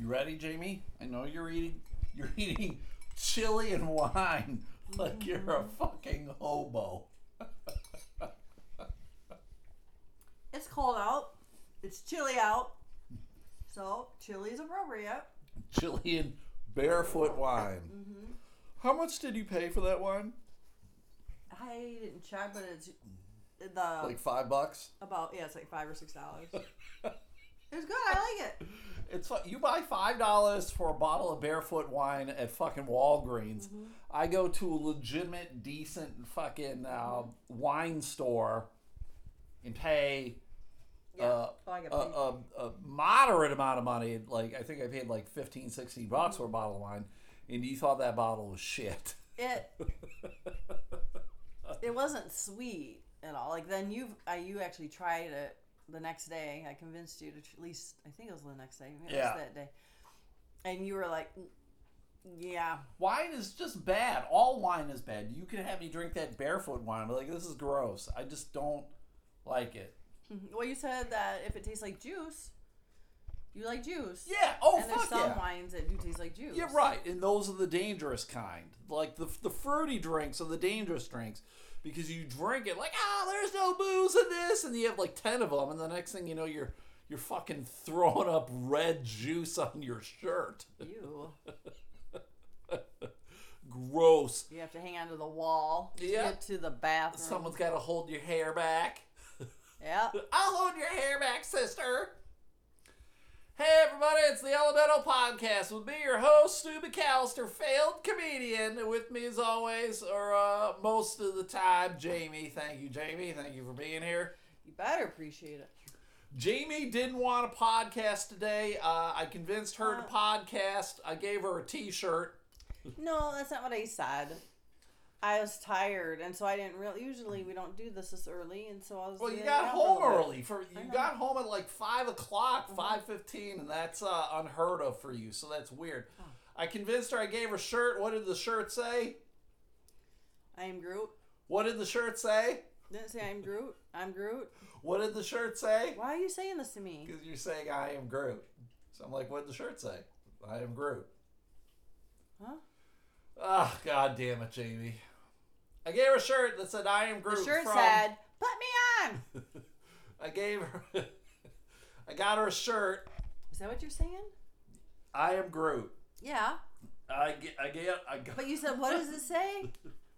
You ready, Jamie? I know you're eating. You're eating chili and wine like you're a mm-hmm. fucking hobo. It's cold out. It's chilly out. So chili is appropriate. Chili and barefoot wine. Mm-hmm. How much did you pay for that wine? I didn't check, but it's the Like five bucks. about yeah, it's like five or six dollars. it was good. I like it. It's you buy five dollars for a bottle of barefoot wine at fucking Walgreens. I go to a legitimate, decent fucking uh, wine store and pay Yeah. uh, Oh, a, a, a moderate amount of money. Like I think I paid like 15, 16 bucks for a bottle of wine, and you thought that bottle was shit. it. It wasn't sweet at all. Like then you, I you actually tried it the next day. I convinced you to at least. I think it was the next day. Maybe Yeah. was that day. And you were like, "Yeah, Wine is just bad. All wine is bad. You can have me drink that barefoot wine. but, Like this is gross. I just don't like it. Mm-hmm. Well, you said that if it tastes like juice, you like juice. Yeah. Oh and there's fuck some yeah. wines that do taste like juice. Yeah, right. And those are the dangerous kind. Like the the fruity drinks are the dangerous drinks because you drink it like, ah, there's no booze in this, and you have like ten of them, and the next thing you know, you're you're fucking throwing up red juice on your shirt. You. Gross. You have to hang onto the wall to Yeah. get to the bathroom. Someone's got to hold your hair back. Yeah. I'll hold your hair back, sister. Hey, everybody, it's the Elemental Podcast with me, your host, Stu McAllister, failed comedian. And With me, as always, or uh, most of the time, Jamie. Thank you, Jamie. Thank you for being here. You better appreciate it. Jamie didn't want a podcast today. Uh, I convinced her to podcast. I gave her a t shirt. No, that's not what I said. I was tired, and so I didn't really. Usually, we don't do this this early, and so I was. Well, you got for home early. For you got home at like five o'clock, five fifteen, and that's uh, unheard of for you. So that's weird. Oh. I convinced her. I gave her a shirt. What did the shirt say? I am Groot. What did the shirt say? Didn't say I'm Groot. I'm Groot. What did the shirt say? Why are you saying this to me? Because you're saying I am Groot. So I'm like, what did the shirt say? I am Groot. Huh? Ah, god damn it, Jamie. I gave her a shirt that said I am Groot. The shirt from- said, "Put me on." I gave her. I got her a shirt. Is that what you're saying? I am Groot. Yeah, I get. I get. I got. but you said, "What does it say?"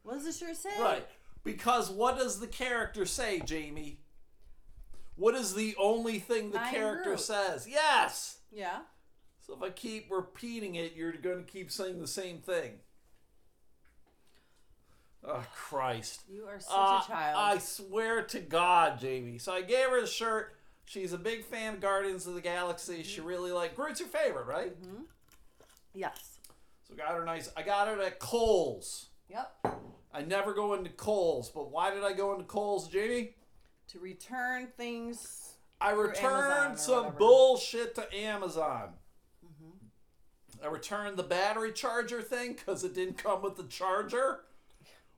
What does the shirt say? Right. Because what does the character say, Jamie? What is the only thing the I character says? Yes. Yeah. So if I keep repeating it, you're going to keep saying the same thing. Oh Christ! You are such Uh, a child. I swear to God, Jamie. So I gave her the shirt. She's a big fan of Guardians of the Galaxy. She really like Groot's your favorite, right? yes. So got her nice. I got it at Kohl's. Yep. I never go into Kohl's, but why did I go into Kohl's, Jamie? To return things. I returned some whatever. bullshit to Amazon. Mm-hmm. I returned the battery charger thing because it didn't come with the charger.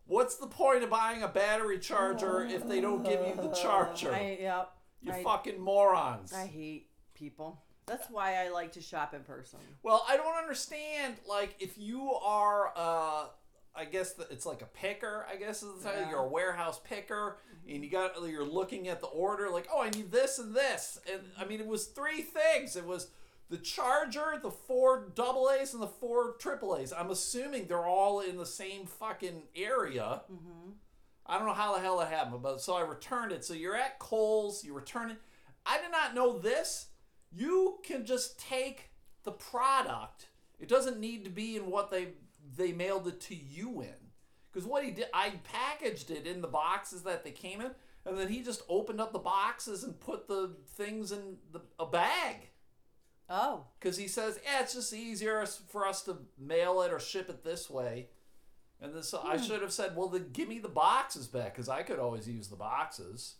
What's the point of buying a battery charger if they don't give you the charger? I yep. you I, fucking morons. I hate people. That's why I like to shop in person. well, I don't understand. Like, if you are, uh, I guess the, it's like a picker. I guess is the. Yeah. You're a warehouse picker, and you got you're looking at the order. Like, oh, I need this and this, and I mean, it was three things. It was the charger, the four double A's, and the four triple A's. I'm assuming they're all in the same fucking area. Mm-hmm. I don't know how the hell that happened, but so I returned it. So you're at Kohl's, you return it. I did not know this. You can just take the product. It doesn't need to be in what they they mailed it to you in. Because what he did, I packaged it in the boxes that they came in, and then he just opened up the boxes and put the things in the, a bag. Oh. Because he says, yeah, it's just easier for us to mail it or ship it this way. And then so I should have said, well, then give me the boxes back because I could always use the boxes.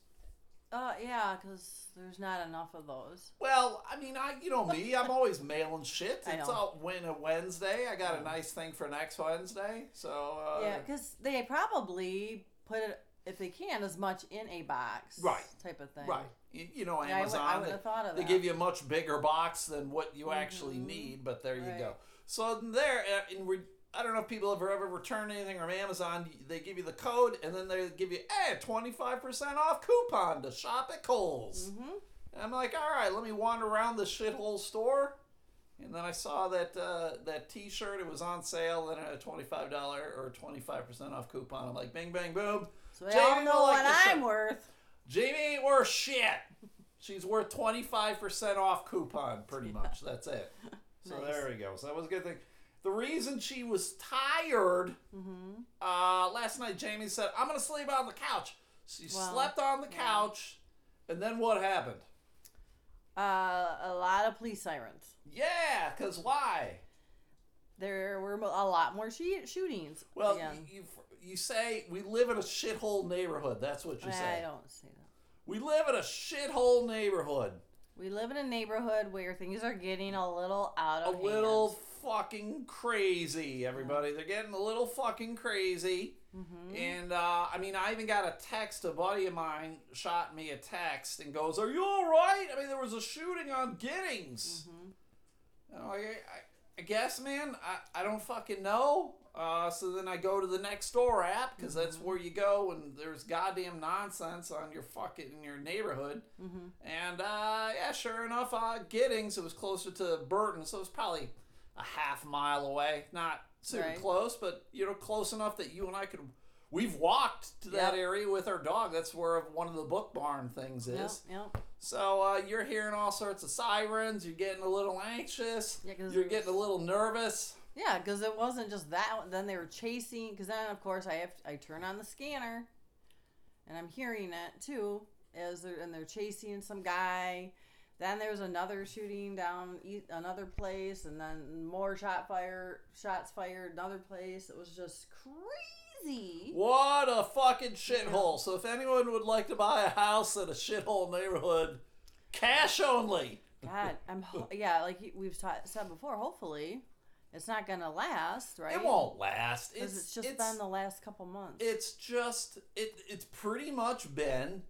Uh, yeah, because there's not enough of those. Well, I mean, I you know me, I'm always mailing shit. It's all when a Wednesday. I got a nice thing for next Wednesday. So uh, Yeah, because they probably put it, if they can, as much in a box. Right. Type of thing. right. You, you know Yeah, I would- Amazon. I would they- have thought of they that. give you a much bigger box than what you actually Mhm. need, but there you go. So there, uh, in re- I don't know if people have ever returned anything from Amazon. They give you the code, and then they give you a twenty five percent off coupon to shop at Kohl's. Mm-hmm. And I'm like, all right, let me wander around this shithole store. And then I saw that uh, that T-shirt. It was on sale, and it had a twenty five dollar or twenty five percent off coupon. I'm like, bing, bang, boom. So they all know like what I'm shirt. worth. Jamie ain't worth shit. She's worth twenty five percent off coupon, pretty much. That's it. So Nice. there we go. So that was a good thing. The reason she was tired Mm-hmm. uh, last night, Jamie said, "I'm gonna sleep on the couch." She Well, slept on the yeah. couch, and then what happened? Uh, a lot of police sirens. Yeah, cause why? There were a lot more she- shootings. Well, again. you, you you say we live in a shithole neighborhood. That's what you say. I don't say that. We live in a shithole neighborhood. We live in a neighborhood where things are getting a little out of A of little fucking crazy, everybody. They're getting a little fucking crazy. Mm-hmm. And uh, I mean, I even got a text. A buddy of mine shot me a text and goes, "Are you all right?" I mean, there was a shooting on Giddings. Mhm. And I'm I, I, I guess, man, I, I don't fucking know. Uh, so then I go to the next door app because that's Mm-hmm. where you go when there's goddamn nonsense on your fucking in your neighborhood. Mhm. And uh, yeah, sure enough, uh, Giddings. It was closer to Burton, so it was probably a half mile away. Not super Right. close, but you know, close enough that you and I could. We've walked to that area with our dog. That's where one of the book barn things Yep, is. yep. So uh, you're hearing all sorts of sirens. You're getting a little anxious. Yeah, you're getting a little nervous. Yeah, because it wasn't just that. one. Then they were chasing. Because then, of course, I have I turn on the scanner, and I'm hearing it too. As they're and they're chasing some guy. Then there's another shooting down e- another place, and then more shot fire shots fired another place. It was just crazy. What a fucking shithole. So if anyone would like to buy a house in a shithole neighborhood, cash only. God, I'm ho- yeah, like we've ta- said before. Hopefully, it's not gonna last, right? It won't last. Because It's, it's just it's, been the last couple months. it's just it it's pretty much been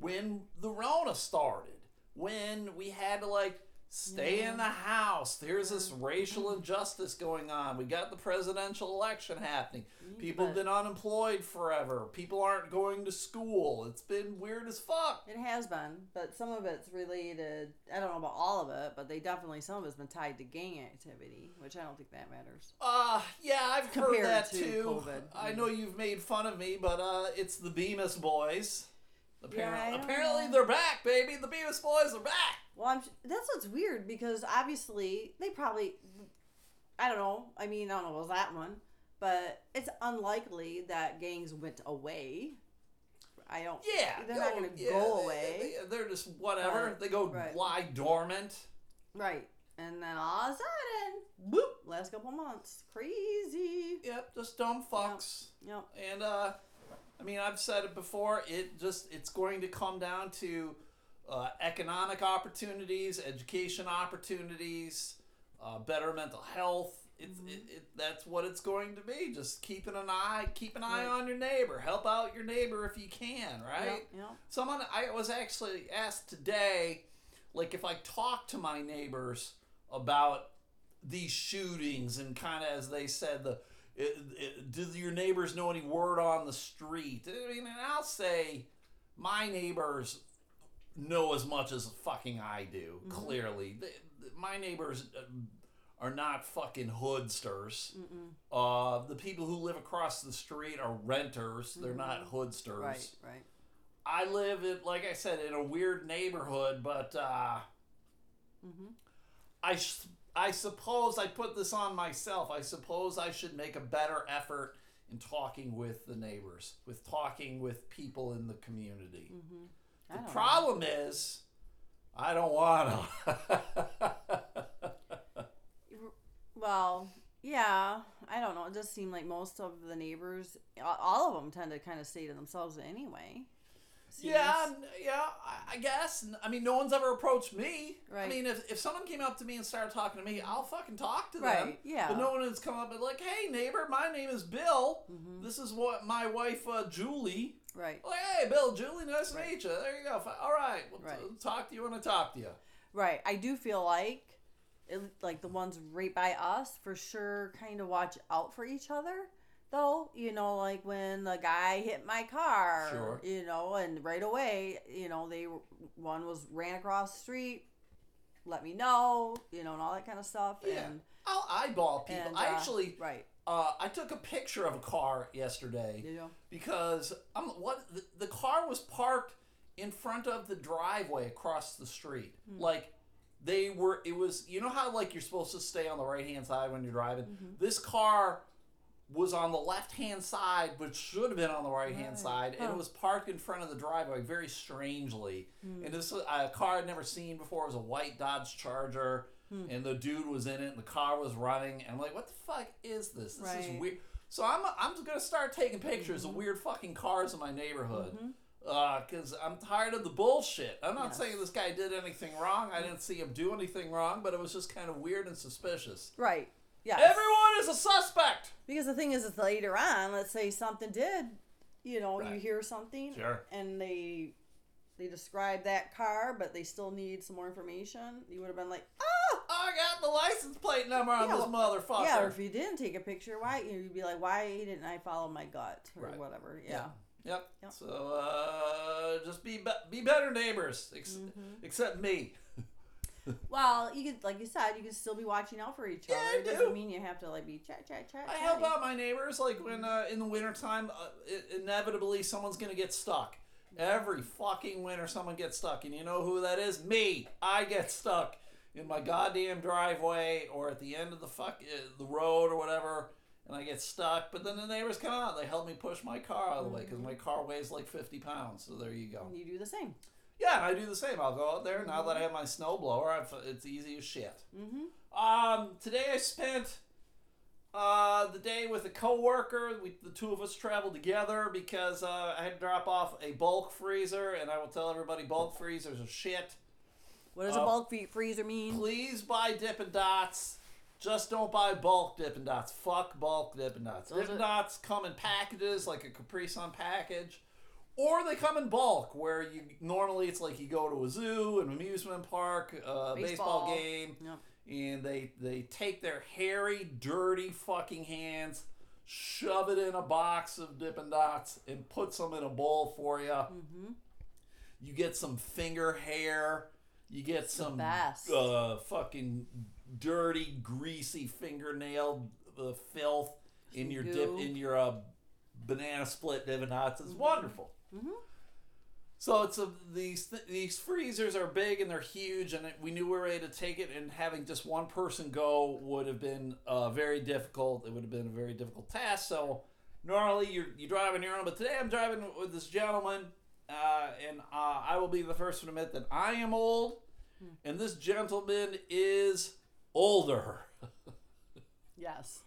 when the Rona started. When we had to like stay in the house. There's this racial injustice going on. We got the presidential election happening. People have been unemployed forever. People aren't going to school. It's been weird as fuck. It has been, but some of it's related. I don't know about all of it, but they definitely some of it's been tied to gang activity, which I don't think that matters. Uh, yeah, I've heard that to too. COVID. I know you've made fun of me, but uh, it's the Bemis boys. Apparently, don't apparently know. they're back, baby. The Beavis boys are back. Well, I'm, that's what's weird because obviously they probably, I don't know. I mean, I don't know was that one, but it's unlikely that gangs went away. I don't. Yeah, They're not gonna yeah, go away. They, are just whatever. Right, they go right. lie dormant. Right. And then all of a sudden, boop, last couple months, crazy. Yep, just dumb fucks. Yep. And uh, I mean, I've said it before. It just it's going to come down to uh, economic opportunities, education opportunities, uh, better mental health. It's Mm-hmm. it, it, that's what it's going to be. Just keeping an eye, keep an eye Right. on your neighbor. Help out your neighbor if you can. Right. Yep. Yep. Someone I was actually asked today, like if I talk to my neighbors about these shootings and kind of as they said the. It, it, do your neighbors know any word on the street? I mean, and I'll say my neighbors know as much as fucking I do. Clearly, they, my neighbors uh, are not fucking hoodsters. Uh, the people who live across the street are renters. They're not hoodsters. Right. Right. I live in, like I said, in a weird neighborhood, but uh, Mm-hmm. I, I suppose I put this on myself. I suppose I should make a better effort in talking with the neighbors, with talking with people in the community. Mm-hmm. The don't know. problem is, I don't want to. Well, yeah, I don't know. It does seem like most of the neighbors, all of them, tend to kind of stay to themselves anyway. Yeah, yeah, I- guess. I mean, no one's ever approached me. I mean, if, if someone came up to me and started talking to me, I'll fucking talk to them. Right, yeah. But no one has come up and like, hey, neighbor, my name is Bill. Mhm. This is what my wife, uh, Julie. Right. Like, hey, Bill, Julie, nice to meet you. There you go. All right, we'll Right. t- talk to you when I talk to you. Right. I do feel like, it, like the ones right by us, for sure, kind of watch out for each other. Though, you know, like when the guy hit my car, Sure. you know, and right away, you know, they one was ran across the street, let me know, you know, and all that kind of stuff. Yeah. And, I'll eyeball people. and I uh, actually, right, uh, I took a picture of a car yesterday. you know, because I'm what the, the car was parked in front of the driveway across the street. Like they were it was you know how like you're supposed to stay on the right hand side when you're driving? This car was on the left hand side but should have been on the right hand Right. side and it was parked in front of the driveway very strangely. Hmm. And this was a car I'd never seen before it was a white Dodge Charger hmm. and the dude was in it and the car was running and I'm like what the fuck is this? This is weird. So I'm I'm gonna start taking pictures of mm-hmm. weird fucking cars in my neighborhood, mm-hmm. uh, because I'm tired of the bullshit. I'm not Yes. saying this guy did anything wrong. I didn't see him do anything wrong, but it was just kind of weird and suspicious. right, yeah. Everyone is a suspect. Because the thing is, is later on, let's say something did, you know, you hear something, Sure. and they they describe that car, but they still need some more information. You would have been like, oh, I got the license plate number on Yeah, this well, motherfucker. yeah. Or if you didn't take a picture, why you'd be like, why didn't I follow my gut or Right. whatever? Yeah. Yep. Yep. So uh, just be be, be better neighbors, ex- Mm-hmm. except me. Well, you could, like you said, you can still be watching out for each other. Yeah. I It doesn't do. mean you have to like be chat, chat, chat. I help out my neighbors, like when uh, in the wintertime, uh, inevitably someone's gonna get stuck. Every fucking winter, someone gets stuck, and you know who that is? Me. I get stuck in my goddamn driveway or at the end of the fuck uh, the road or whatever, and I get stuck. But then the neighbors come out, they help me push my car out of the way because my car weighs like fifty pounds. So there you go. You do the same. Yeah, and I do the same. I'll go out there now that I have my snow blower. I've, it's easy as shit. Mm-hmm. Um, today I spent uh, the day with a coworker. We the two of us traveled together because uh, I had to drop off a bulk freezer, and I will tell everybody bulk freezers are shit. What does Uh, a bulk fe- freezer mean? Please buy Dippin' Dots. Just don't buy bulk Dippin' Dots. Fuck bulk Dippin' Dots. Those Dippin' are- Dots come in packages like a Capri Sun package, or they come in bulk where you normally it's like you go to a zoo, an amusement park, a baseball, Baseball. game, Yep. and they they take their hairy, dirty fucking hands, shove it in a box of Dippin' Dots, and put some in a bowl for you. Mm-hmm. You get some finger hair. You get some uh, fucking dirty, greasy fingernail uh, filth in Some your dip in your uh, banana split Dippin' Dots. It's wonderful. Mhm. So it's a these th- these freezers are big and they're huge, and it, we knew we were ready to take it. And having just one person go would have been uh, very difficult. It would have been a very difficult task. So normally you you drive on your own, but today I'm driving with this gentleman, uh, and uh, I will be the first to admit that I am old, and this gentleman is older. Yes.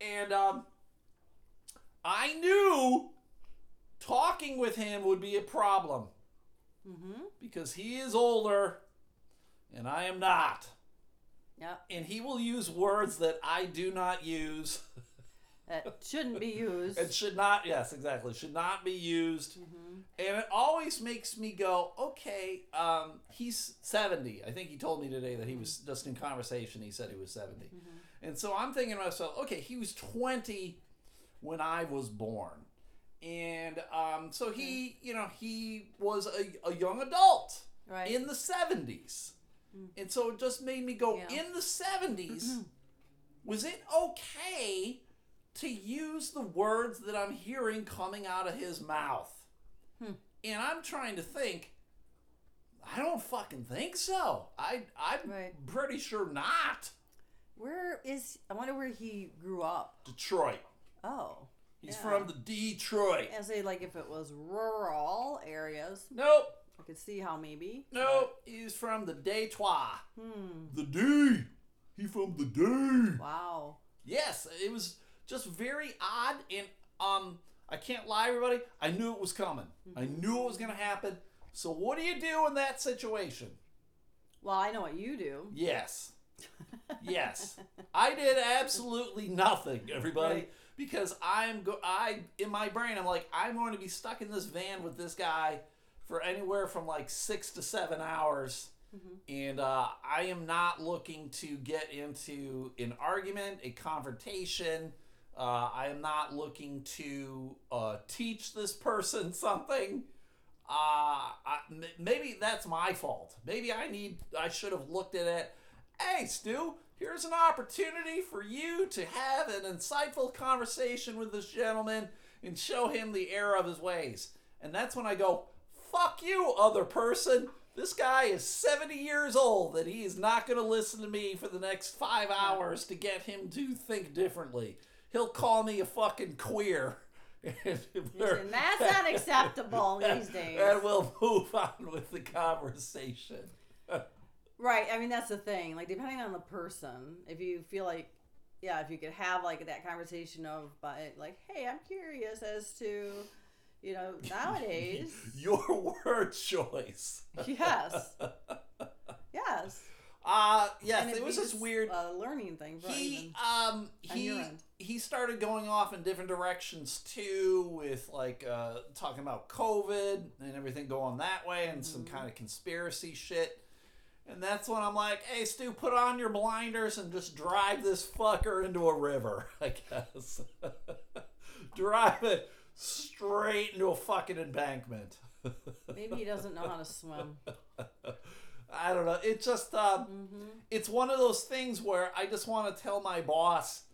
And um, I knew talking with him would be a problem Mm-hmm. because he is older and I am not. Yep. And he will use words that I do not use That shouldn't be used. It should not, yes, exactly, should not be used. mm-hmm. And it always makes me go, okay, um, he's 70. I think he told me today that he was just in conversation, he said he was 70. Mm-hmm. And so I'm thinking to myself, okay, he was 20 when I was born. And um, so he, you know, he was a, a young adult Right. in the 70s. And so it just made me go, Yeah. in the 70s, was it okay to use the words that I'm hearing coming out of his mouth? Hmm. And I'm trying to think, I don't fucking think so. I, I'm Right. pretty sure not. Where is? I wonder where he grew up. Detroit. Oh. He's Yeah. from the Detroit. I say like if it was rural areas, Nope. I could see how maybe. Nope. He's from the Detroit. Hmm. The D. He from the D. Wow. Yes, it was just very odd, and um, I can't lie, everybody. I knew it was coming. I knew it was gonna happen. So what do you do in that situation? Well, I know what you do. Yes. Yes, I did absolutely nothing, everybody, Right. Because I'm go. I in my brain, I'm like, I'm going to be stuck in this van with this guy for anywhere from like six to seven hours, and uh, I am not looking to get into an argument, a confrontation. Uh, I am not looking to uh, teach this person something. Uh, I, m- maybe that's my fault. Maybe I need. I should have looked at it. Hey, Stu, here's an opportunity for you to have an insightful conversation with this gentleman and show him the error of his ways. And that's when I go, "Fuck you, other person." This guy is 70 years old and he is not going to listen to me for the next five hours to get him to think differently. He'll call me a fucking queer. and And that's not acceptable these days. and we'll move on with the conversation. Right. I mean, that's the thing. Like, depending on the person, if you feel like, yeah, if you could have like that conversation of, by like, hey, I'm curious as to, you know, nowadays, Your word choice. yes, yes. Uh yes, And it was this weird. A learning thing. He um he he started going off in different directions too with like uh talking about covid and everything going that way and some Mm-hmm. kind of conspiracy shit and that's when i'm like hey stu put on your blinders and just drive this fucker into a river i guess drive it straight into a fucking embankment Maybe he doesn't know how to swim. i don't know it just um hmm it's one of those things where I just want to tell my boss,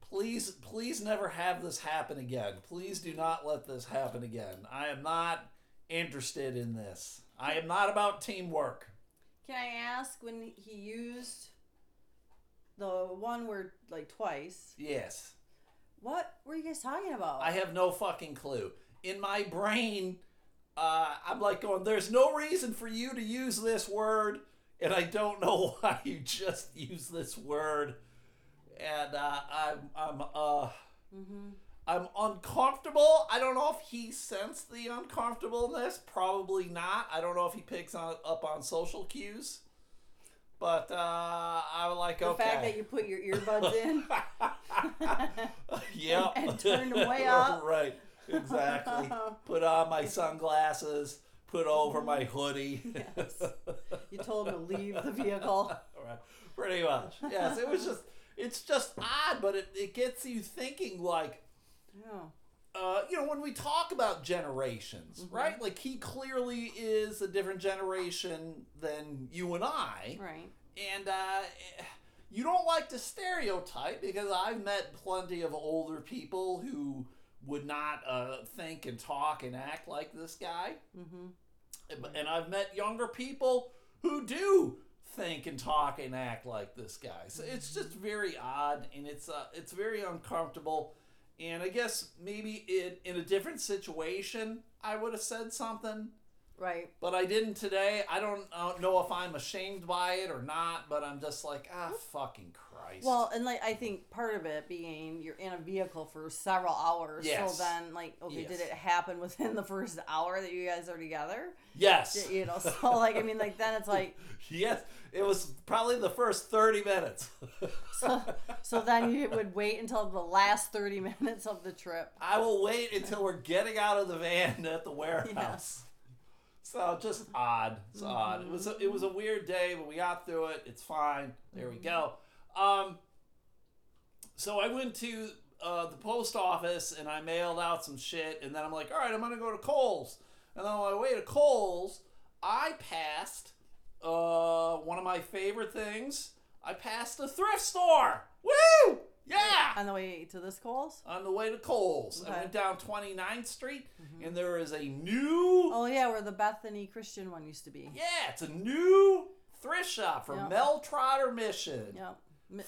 please, please never have this happen again. Please do not let this happen again. I am not interested in this. I am not about teamwork. Can I ask when he used the one word like twice? Yes. What were you guys talking about? I have no fucking clue. In my brain, uh, I'm like going, there's no reason for you to use this word, and I don't know why you just use this word. And uh, I'm, I'm, uh, hmm I'm uncomfortable. I don't know if he sensed the uncomfortableness. Probably not. I don't know if he picks on, up on social cues. But uh, I was like, The okay. fact that you put your earbuds in. yep. and turned 'em way up. right. Exactly. Put on my sunglasses. Put over my hoodie. Yes. You told him to leave the vehicle. right. Pretty much. Yes. It was just. It's just odd, but it, it gets you thinking like Yeah. uh, you know, when we talk about generations, Mm-hmm. right? Like he clearly is a different generation than you and I, Right. and uh, you don't like to stereotype because I've met plenty of older people who would not uh, think and talk and act like this guy, Mm-hmm. and I've met younger people who do think and talk and act like this guy. So it's just very odd and it's uh, it's very uncomfortable. And I guess maybe in in a different situation I would have said something, Right. but I didn't today. I don't uh, know if I'm ashamed by it or not, but I'm just like ah fucking Christ. Well, and like I think part of it being you're in a vehicle for several hours. Yes. So then, like, okay, Yes. did it happen within the first hour that you guys are together? yes, You know, so like I mean, like then it's like yes, it was probably the first thirty minutes. so, so then you would wait until the last thirty minutes of the trip. I will wait until we're getting out of the van at the warehouse. So just odd. It's mm-hmm. odd. It was a, it was a weird day, but we got through it. It's fine. There we mm-hmm. go. Um, so I went to uh, the post office and I mailed out some shit, and then I'm like, all right, I'm gonna go to Kohl's. And then on my way to Kohl's, I passed uh, one of my favorite things. I passed a thrift store. Woo! Yeah On the way to this Kohl's? on the way to Kohl's. I went down 29th Street, and there is a new, Oh yeah, where the Bethany Christian one used to be. yeah, it's a new thrift shop from Yeah. Mel Trotter Mission. Yep. Mi-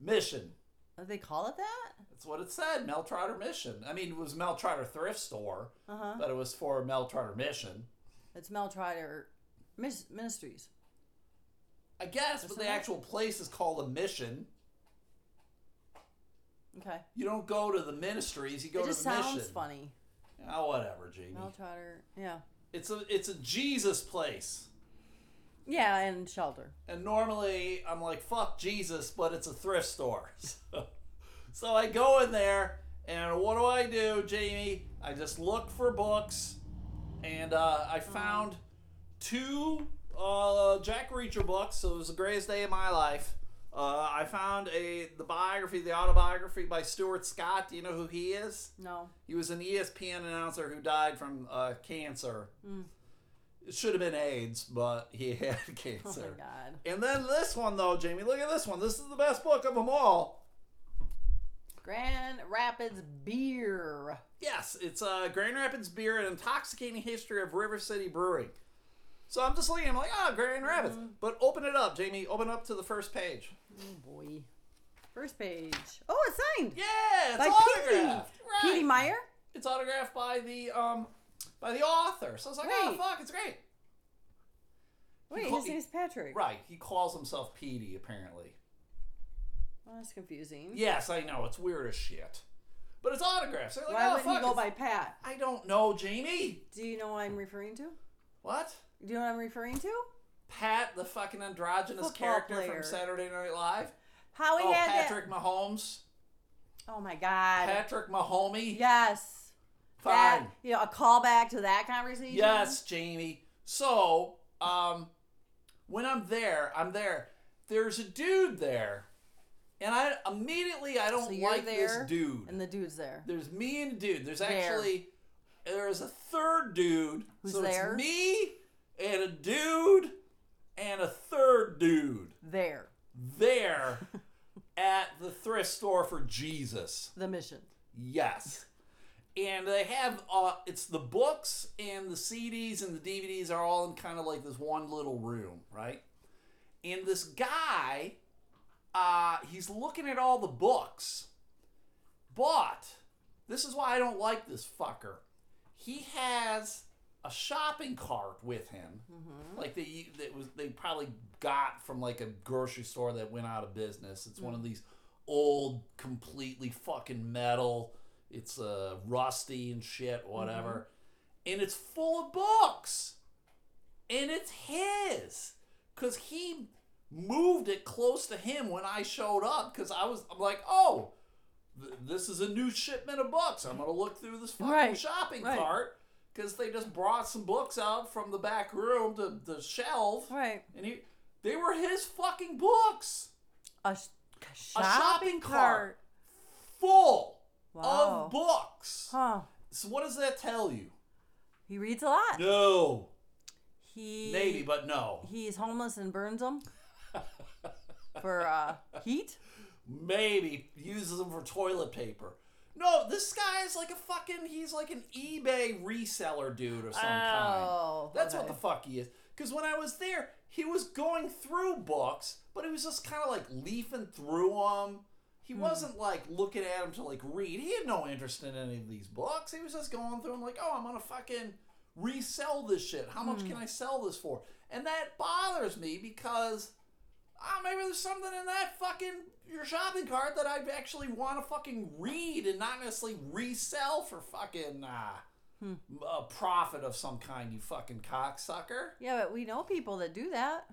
Mission. uh, They call it that? That's what it said, Mel Trotter Mission. I mean, it was Mel Trotter Thrift Store, Uh huh. but it was for Mel Trotter Mission. It's Mel Trotter Mis- Ministries. I guess, but the it? actual place is called a mission. Okay. You don't go to the ministries, you go it to just the sounds mission. funny. Oh, whatever, Jamie. Mel Trotter. Yeah. It's a it's a Jesus place. Yeah, and shelter. And normally I'm like, fuck Jesus, but it's a thrift store. So, so I go in there, and what do I do, Jamie? I just look for books, and uh, I found two uh, Jack Reacher books. So it was the greatest day of my life. Uh, I found a the biography, the autobiography by Stuart Scott. Do you know who he is? No. He was an ESPN announcer who died from uh, cancer. Mm. It should have been AIDS, but he had cancer. Oh my god. And then this one, though, Jamie, look at this one. This is the best book of them all. Grand Rapids beer. Yes, it's uh, Grand Rapids Beer, an intoxicating history of River City Brewing. So I'm just looking, I'm like, ah, Grand Rapids. But open it up, Jamie. Open up to the first page. Oh boy. First page. Oh, it's signed. Yeah, it's by autographed. Petey. Right. Petey Meyer. It's autographed by the um by the author. So I was like, oh Wait. fuck, it's great. Wait, call- his name's Patrick. Right. He calls himself Petey, apparently. Well, that's confusing. Yes, I know. It's weird as shit. But it's autographs. Like, Why oh, wouldn't he fuck, go it's- by Pat? I don't know, Jamie. Do you know what I'm referring to? What? Do you know what I'm referring to? Pat, the fucking androgynous Football character player. from Saturday Night Live. How he oh, had Patrick Mahomes. that. Oh my god. Patrick Mahomey. Yes. Fine. That, you know, a callback to that conversation. Yes, Jamie. So, um, when I'm there, I'm there. There's a dude there, and I immediately I don't So like this dude. And the dude's there. There's me and a dude. There's There. actually there's a third dude. Who's so there? it's me and a dude and a third dude There. there at the thrift store for Jesus. The mission. Yes. And they have uh it's the books and the CDs and the DVDs are all in kind of like this one little room, right? And this guy uh he's looking at all the books. But this is why I don't like this fucker. He has a shopping cart with him. Like they that was they probably got from like a grocery store that went out of business. It's one of these old, completely fucking metal. It's uh, rusty and shit, whatever. And it's full of books. And it's his. Cause he moved it close to him when I showed up. Cause I was I'm like, oh, th- this is a new shipment of books. I'm gonna look through this fucking Right, shopping right. cart because they just brought some books out from the back room to the shelf, Right. and he, they were his fucking books, A, sh- A shopping, shopping cart. cart. full Wow. of books. Huh. So what does that tell you? He reads a lot. No, He maybe, but no, he's homeless and burns them for uh, heat. maybe uses them for toilet paper. No, this guy is like a fucking. He's like an eBay reseller dude of some kind. Oh, That's okay. what the fuck he is. Because when I was there, he was going through books, but he was just kind of like leafing through them. He hmm. wasn't like looking at them to like read. He had no interest in any of these books. He was just going through them like, oh, I'm gonna fucking resell this shit. How much can hmm. I sell this for? And that bothers me because oh, maybe there's something in that fucking your shopping cart that I actually want to fucking read and not necessarily resell for fucking uh, hmm. a profit of some kind. You fucking cocksucker. Yeah, but we know people that do that.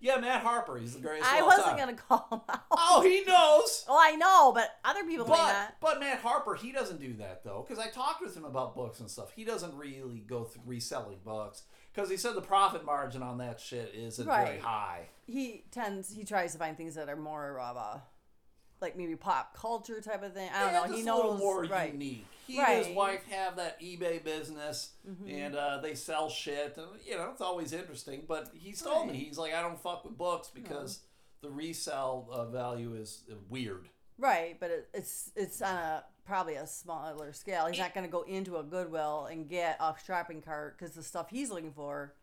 Yeah, Matt Harper. He's the greatest. I wasn't time. gonna call him out. Oh, he knows. Oh, I know, but other people may But not. but Matt Harper, he doesn't do that though, because I talked with him about books and stuff. He doesn't really go through reselling books because he said the profit margin on that shit isn't very high. He tends he tries to find things that are more of a like maybe pop culture type of thing. I don't Yeah, know. He a knows little more right. unique. He Right. Mm-hmm. and his wife have that eBay business, and uh, they sell shit, and you know it's always interesting. But he's told me he's like, I don't fuck with books because the resale uh, value is uh, weird. Right, but it, it's it's on a probably a smaller scale. He's not going to go into a Goodwill and get a shopping cart because the stuff he's looking for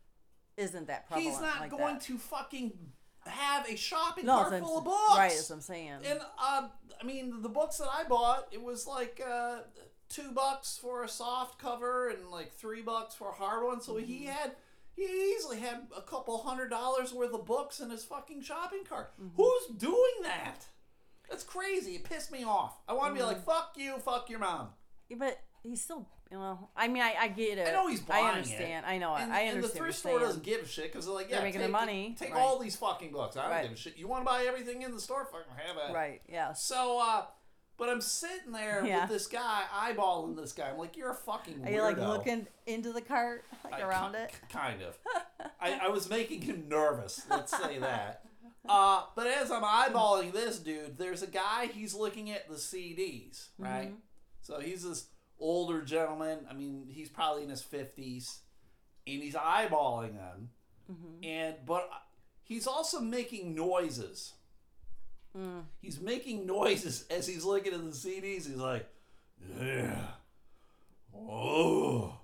isn't that prevalent. He's not like going that. to fucking have a shopping No, cart full of books. Right, that's what I'm saying. And uh, I mean, the books that I bought, it was like uh, two bucks for a soft cover and like three bucks for a hard one. So Mm-hmm. he had, he easily had a couple hundred dollars worth of books in his fucking shopping cart. Mm-hmm. Who's doing that? That's crazy. It pissed me off. I want to be like, Mm-hmm. fuck you, fuck your mom. Yeah, but he's still, you know. I mean, I, I get it. I know he's buying I it. understand. I know. And, I understand. and the thrift store doesn't give a shit because they're like, They're yeah, making take, their money, Take right. all these fucking books. I don't Right. give a shit. You want to buy everything in the store? Fucking have it. Right. Yeah. So, uh, but I'm sitting there Yeah. with this guy, eyeballing this guy. I'm like, you're a fucking weirdo. Are you like looking into the cart, like I- around ki- it? Kind of. I, I was making him nervous. Let's say that. Uh, but as I'm eyeballing this dude, there's a guy. He's looking at the CDs, right? Mm-hmm. So he's this older gentleman. I mean, he's probably in his fifties, and he's eyeballing them. Mm-hmm. And but he's also making noises. Mm. He's making noises as he's looking at the CDs. He's like, yeah, oh.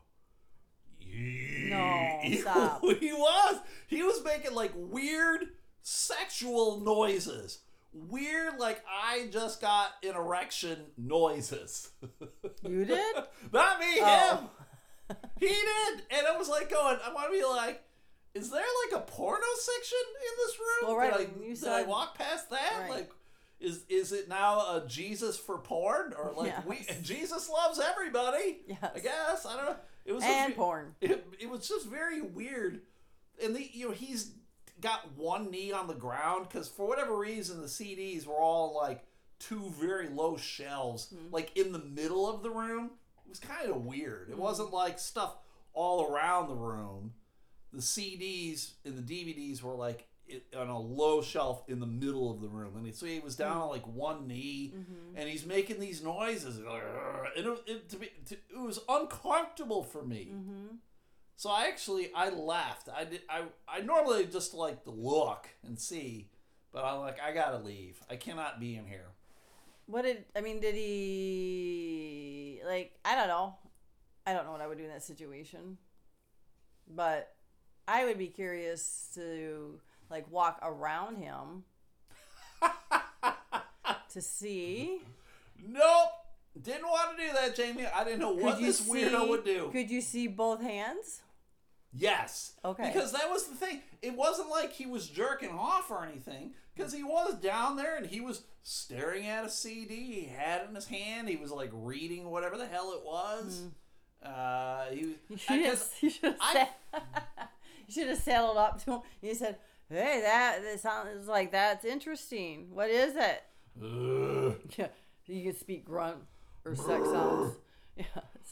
No, stop. he was. He was making like weird sexual noises. Weird, like I just got an erection noises. You did? Not me, Oh. him. He did, and I was like going. I want to be like, is there like a porno section in this room? Well, right, Did I, you did I said- walk past that? Right. Like, is is it now a Jesus for porn or like we Jesus loves everybody? Yes. I guess I don't know. It was just and ve- porn. It, it was just very weird, and the you know he's got one knee on the ground because for whatever reason the CDs were all like two very low shelves, hmm. like in the middle of the room. It was kind of weird. It hmm. wasn't like stuff all around the room. The CDs and the DVDs were like it, on a low shelf in the middle of the room, and so he was down hmm. on like one knee, mm-hmm. and he's making these noises, and it, it, to be, to, it was uncomfortable for me. Mm-hmm. So I actually I left. I did. I I normally just like to look and see, but I'm like I gotta leave. I cannot be in here. What did I mean? Did he like? I don't know. I don't know what I would do in that situation, but I would be curious to like walk around him to see. Nope. Didn't want to do that, Jamie. I didn't know what this weirdo would do. Could you see both hands? Yes. Okay. Because that was the thing. It wasn't like he was jerking off or anything. Because he was down there and he was staring at a CD. He had in his hand. He was like reading whatever the hell it was. Uh, he was. You should have. You should have. I- you should have saddled up to him. You said, "Hey, that that sounds like that's interesting. What is it?" Yeah, you can speak grunt or sex sounds. Yes.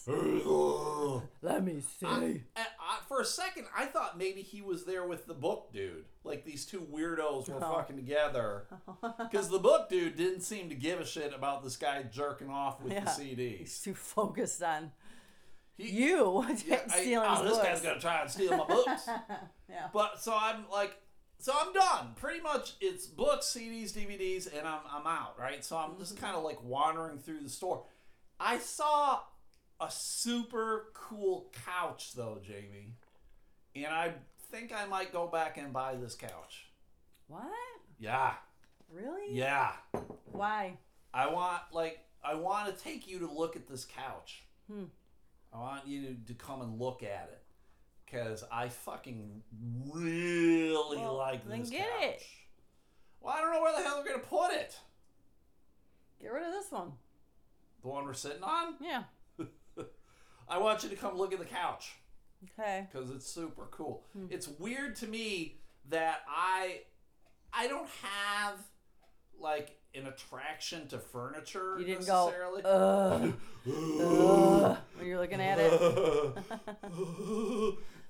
Ugh. Let me see. I, I, for a second, I thought maybe he was there with the book dude. Like these two weirdos were Oh. fucking together. Because the book dude didn't seem to give a shit about this guy jerking off with Yeah. the CDs. He's too focused on He, you yeah, I- oh, his this books. guy's gonna try and steal my books. yeah. but so I'm like, so I'm done. Pretty much, it's books, CDs, DVDs, and I'm I'm out. Right. So I'm just mm-hmm. kind of like wandering through the store. I saw a super cool couch though, Jamie, and I think I might go back and buy this couch. What? Yeah, Really? yeah. Why? I want like I want to take you to look at this couch. Hmm. I want you to, to come and look at it because I fucking really Well, like then this get couch. it. Well, I don't know where the hell they're gonna put it. Get rid of this one. The one we're sitting on. Yeah. I want you to come look at the couch Okay. because it's super cool. Hmm. It's weird to me that I I don't have like an attraction to furniture You didn't go. necessarily. Ugh. Ugh. When you're looking at it.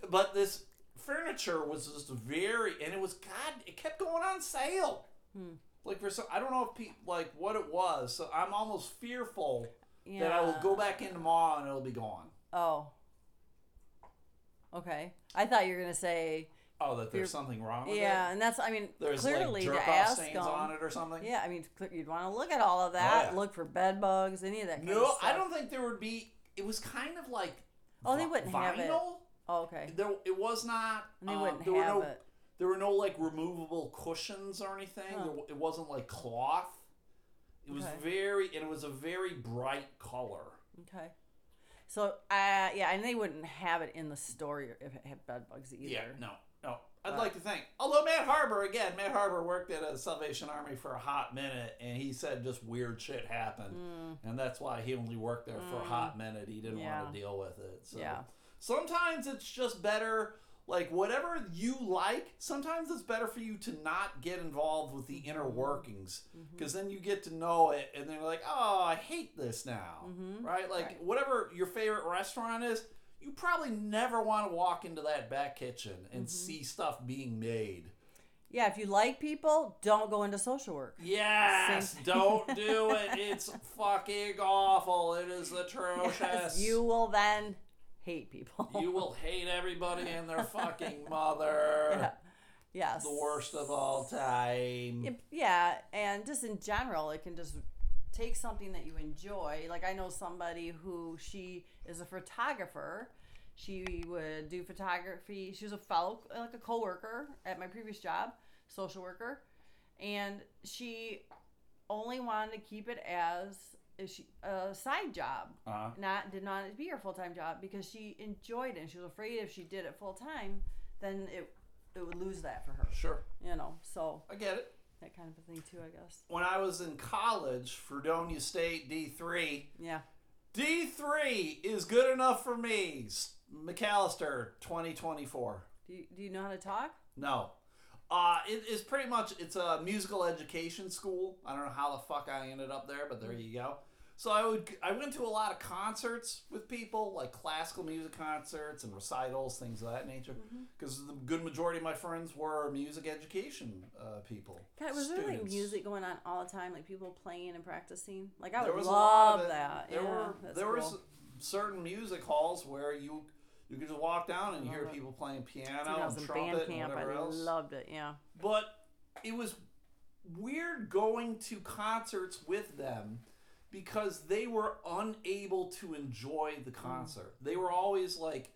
but this furniture was just very, and it was God. It kept going on sale. Hmm. Like for some, I don't know if pe- like what it was. So I'm almost fearful Yeah. that I will go back in tomorrow and it'll be gone. Oh. Okay. I thought you were gonna say Oh, that there's something wrong with yeah, it. and that's I mean There's clearly like jerk to off ask stains them. on it or something. Yeah, I mean cl- you'd want to look at all of that. yeah. Look for bed bugs, any of that. Kind No, of stuff. I don't think there would be. It was kind of like. Oh, they vi- wouldn't have it. vinyl. Oh, okay. There, it was not. And they um, wouldn't there were have no, it. There were no like removable cushions or anything. Huh. There, it wasn't like cloth. It was Okay. very, and it was a very bright color. Okay. So, uh, yeah, and they wouldn't have it in the store if it had bed bugs either. Yeah, no, no. I'd like to think. Although Matt Harper, again, Matt Harper worked at a Salvation Army for a hot minute, and he said just weird shit happened, Mm, and that's why he only worked there for a Mm. hot minute. He didn't Yeah. want to deal with it. So Yeah. sometimes it's just better. Like whatever you like, sometimes it's better for you to not get involved with the inner Mm-hmm. workings, because then you get to know it, and then you're like, oh, I hate this now, Mhm. right? Like Right. whatever your favorite restaurant is, you probably never want to walk into that back kitchen and Mm-hmm. see stuff being made. Yeah, if you like people, don't go into social work. Yes, don't do it. It's fucking awful. It is atrocious. Yes, you will then hate people. You will hate everybody and their fucking mother. yeah. Yes. The worst of all time. Yeah, and just in general, it can just take something that you enjoy. Like I know somebody who she is a photographer. She would do photography. She was a fellow, like a coworker at my previous job, social worker, and she only wanted to keep it as she, a side job. Uh-huh. Not did not be her full time job because she enjoyed it. and She was afraid if she did it full time, then it it would lose that for her. Sure. You know, so I get it. that kind of a thing too, I guess. When I was in college, Fredonia State D3, Yeah. D3 is good enough for me. McAllister 2024. Do you, do you know how to talk? No. Uh, it is pretty much it's a musical education school. I don't know how the fuck I ended up there, but there you go. So I would I went to a lot of concerts with people, like classical music concerts and recitals, things of that nature. Because the good majority of my friends were music education uh, people. God, was there like music going on all the time, like people playing and practicing? Like I There would was a lot of love that. There yeah, were there cool. was certain music halls where you you could just walk down and hear it. people playing piano Dude, I was and trumpet band and camp. whatever I else. loved it. Yeah. but it was weird going to concerts with them because they were unable to enjoy the concert. They were always like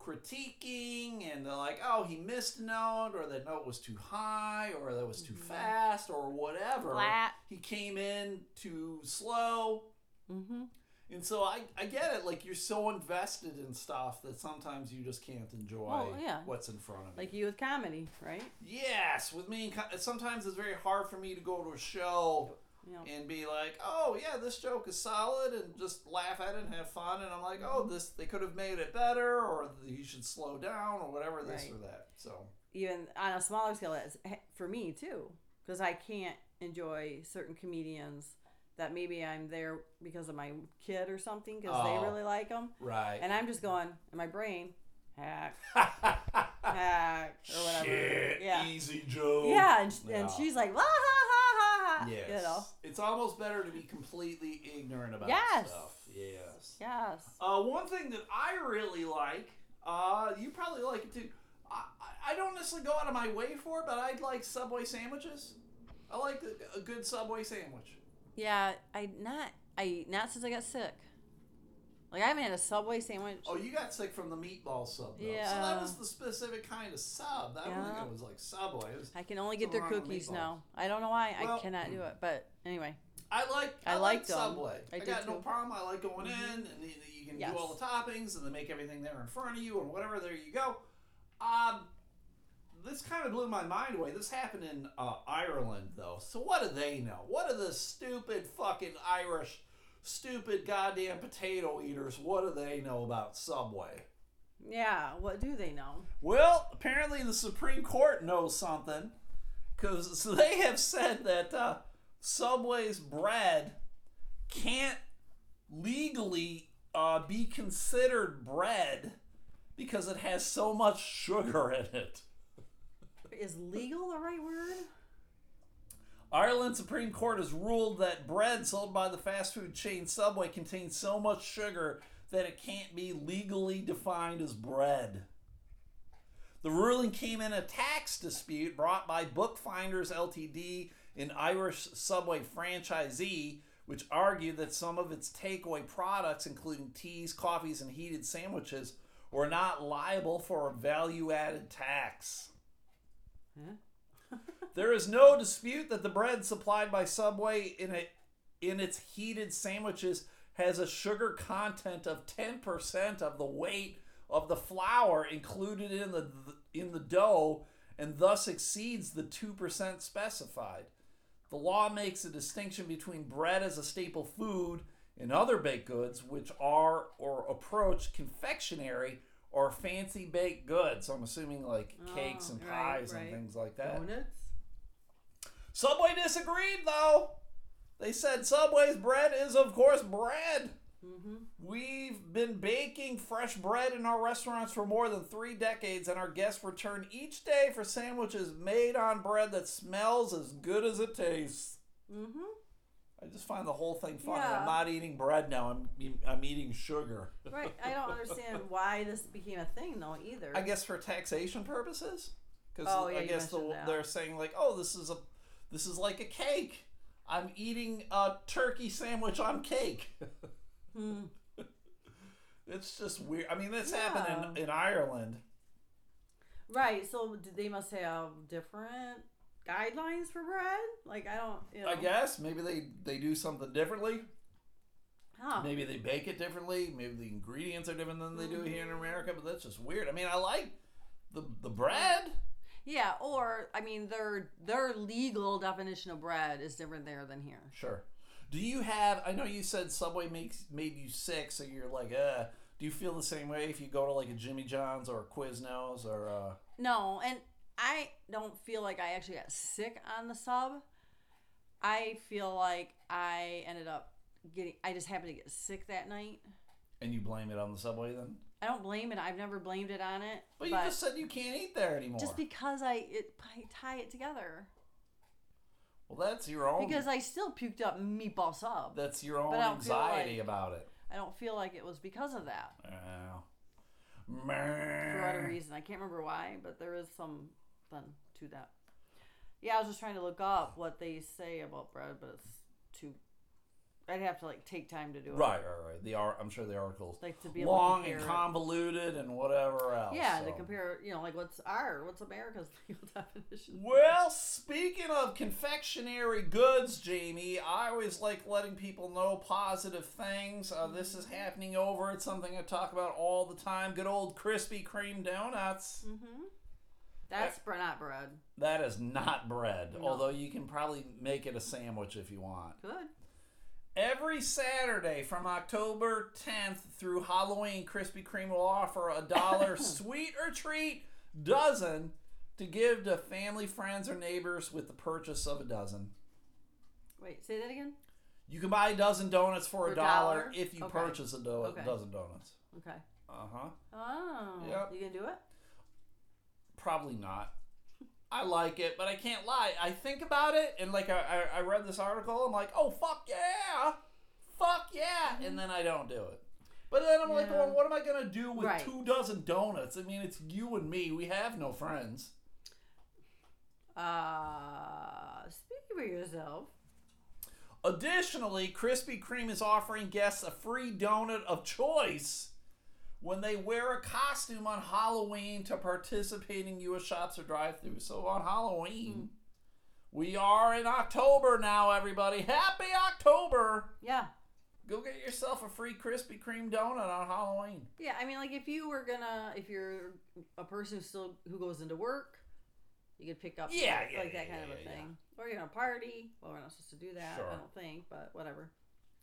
critiquing and they're like, "Oh, he missed a note or that note was too high or that was too fast or whatever." Flat. He came in too slow. Mm-hmm. And so I, I get it. Like you're so invested in stuff that sometimes you just can't enjoy Well, yeah. what's in front of you. Like you with comedy, right? Yes, with me, sometimes it's very hard for me to go to a show Know. and be like, "Oh yeah, this joke is solid," and just laugh at it and have fun. And I'm like, "Oh, Mm-hmm. this they could have made it better, or you should slow down, or whatever this Right. or that." So Even on a smaller scale, it's for me too, because I can't enjoy certain comedians that maybe I'm there because of my kid or something because Oh. they really like them, right, and I'm just going in my brain, hack, hack, or whatever. Shit, Yeah. easy joke. Yeah, and, and she's like, la ha ha ha ha. Yes. You know. It's almost better to be completely ignorant about Yes. stuff. Yes. Yes. Uh, one thing that I really like, uh, you probably like it too. I, I- I don't necessarily go out of my way for it, but I like Subway sandwiches. I like a, a good Subway sandwich. Yeah, I not I not since I got sick. Like I haven't had a Subway sandwich. Oh, you got sick from the meatball sub, though. So Yeah. that was the specific kind of sub. That Yeah. it was like Subway. Was, I can only get their Something wrong with cookies now. I don't know why. Well- I cannot do it. But anyway, I like. I I, like. Subway. I I, got no problem. I like going in, and you, can Yes. do all the toppings, and they make everything there in front of you, and whatever. There you go. Um, this kind of blew my mind away. This happened in uh, Ireland, though. So what do they know? What do the stupid fucking Irish, stupid goddamn potato eaters? What do they know about Subway? yeah. What do they know? Well, apparently the Supreme Court knows something, because so they have said that uh, Subway's bread can't legally uh, be considered bread because it has so much sugar in it. Is legal the right word? Ireland Supreme Court has ruled that bread sold by the fast food chain Subway contains so much sugar that it can't be legally defined as bread. The ruling came in a tax dispute brought by Bookfinders Ltd, an Irish Subway franchisee, which argued that some of its takeaway products, including teas, coffees, and heated sandwiches, were not liable for a value added tax. Hmm? There is no dispute that the bread supplied by Subway in a, in its heated sandwiches has a sugar content of 10% of the weight of the flour included in the in the dough and thus exceeds the 2% specified. The law makes a distinction between bread as a staple food and other baked goods, which are or approach confectionery or fancy baked goods. So I'm assuming like cakes Oh, and right, pies and things like that. Donuts. Subway disagreed, though. They said Subway's bread is, of course, bread. Mm-hmm. We've been baking fresh bread in our restaurants for more than three decades, and our guests return each day for sandwiches made on bread that smells as good as it tastes. Mm-hmm. I just find the whole thing funny. Yeah. I'm not eating bread now. I'm I'm eating sugar. Right. I don't understand why this became a thing though either. I guess for taxation purposes, because Oh, yeah, I guess the, they're saying like, oh, this is a this is like a cake. I'm eating a turkey sandwich on cake. Hmm. It's just weird. I mean, this Yeah. happened in, in Ireland. Right. So they must have different guidelines for bread. Like I don't. You know. I guess maybe they they do something differently. Huh. Maybe they bake it differently. Maybe the ingredients are different than they do here Mm-hmm. in America. But that's just weird. I mean, I like the the bread. Yeah. Or I mean, their their legal definition of bread is different there than here. Sure. Do you have? I know you said Subway makes made you sick, so you're like, uh. Do you feel the same way if you go to like a Jimmy John's or a Quiznos or? Uh, No, and I don't feel like I actually got sick on the sub. I feel like I ended up getting. I just happened to get sick that night. and you blame it on the Subway then? I don't blame it. I've never blamed it on it. But you just said you can't eat there anymore. just because I it I tie it together well, that's your own. because I still puked up meatball sub. that's your own But I don't feel anxiety like- about it. I don't feel like it was because of that Oh. for whatever reason. I can't remember why, but there is something to that. Yeah, I was just trying to look up what they say about bread, but it's. I'd have to like take time to do it. Right, right, right. The art. I'm sure the article's Like to be long to and convoluted and whatever else. Yeah, so. to compare, you know, like what's our, what's America's legal definition? Well, speaking of confectionery goods, Jamie, I always like letting people know positive things. Uh, this is happening over. It's something I talk about all the time. Good old Krispy Kreme donuts. Mm-hmm. That's bre- not bread. That is not bread, No. although you can probably make it a sandwich if you want. Good. Every Saturday from October 10th through Halloween, Krispy Kreme will offer a dollar sweet or treat dozen to give to family, friends, or neighbors with the purchase of a dozen. Wait, say that again. You can buy a dozen donuts for For a dollar dollar? if you Okay. purchase a do- Okay. dozen donuts. Okay. Uh huh. Oh. Yep. You can do it? Probably not. I like it, but I can't lie. I think about it, and like I, I, I read this article, I'm like, oh fuck yeah, fuck yeah, and then I don't do it. But then I'm like, Yeah. well, what am I gonna do with Right. two dozen donuts? I mean, it's you and me. We have no friends. Uh, speak for yourself. Additionally, Krispy Kreme is offering guests a free donut of choice when they wear a costume on Halloween to participate in U.S. shops or drive-throughs. So on Halloween, we are in October now, everybody. Happy October! Yeah. Go get yourself a free Krispy Kreme donut on Halloween. Yeah, I mean, like if you were gonna, if you're a person who still who goes into work, you could pick up Yeah, like, yeah, like that yeah, kind of a yeah, yeah. thing. Or you're gonna party. Well, we're not supposed to do that. Sure. I don't think, but whatever.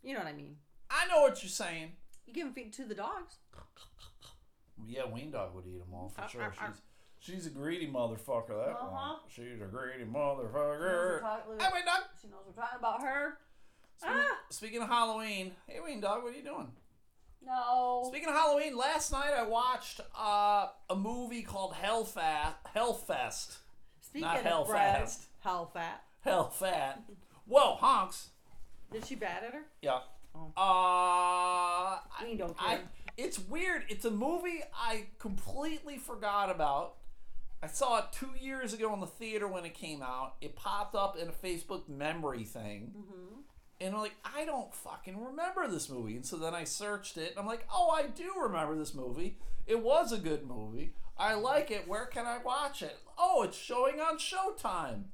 You know what I mean. I know what you're saying. You give them feed to the dogs. Yeah, Ween Dog would eat them all for Uh, sure. uh, uh. She's she's a greedy motherfucker. That one. Uh-huh. She's a greedy She knows motherfucker. Hey, Ween Dog. She knows we're talking about her. Speaking, Ah! speaking of Halloween, hey Ween Dog, what are you doing? No. Speaking of Halloween, last night I watched uh, a movie called Hellfast. Hellfest. Speaking not of bread, Hellfast. hell fat. Hellfat. Whoa, honks. Did she bat at her? Yeah. Oh. Uh, I, We don't I, it's weird. It's a movie I completely forgot about. I saw it two years ago in the theater when it came out. It popped up in a Facebook memory thing. Mm-hmm. And I'm like, I don't fucking remember this movie. And so then I searched it and I'm like, oh, I do remember this movie. It was a good movie. I like it. Where can I watch it? Oh, it's showing on Showtime.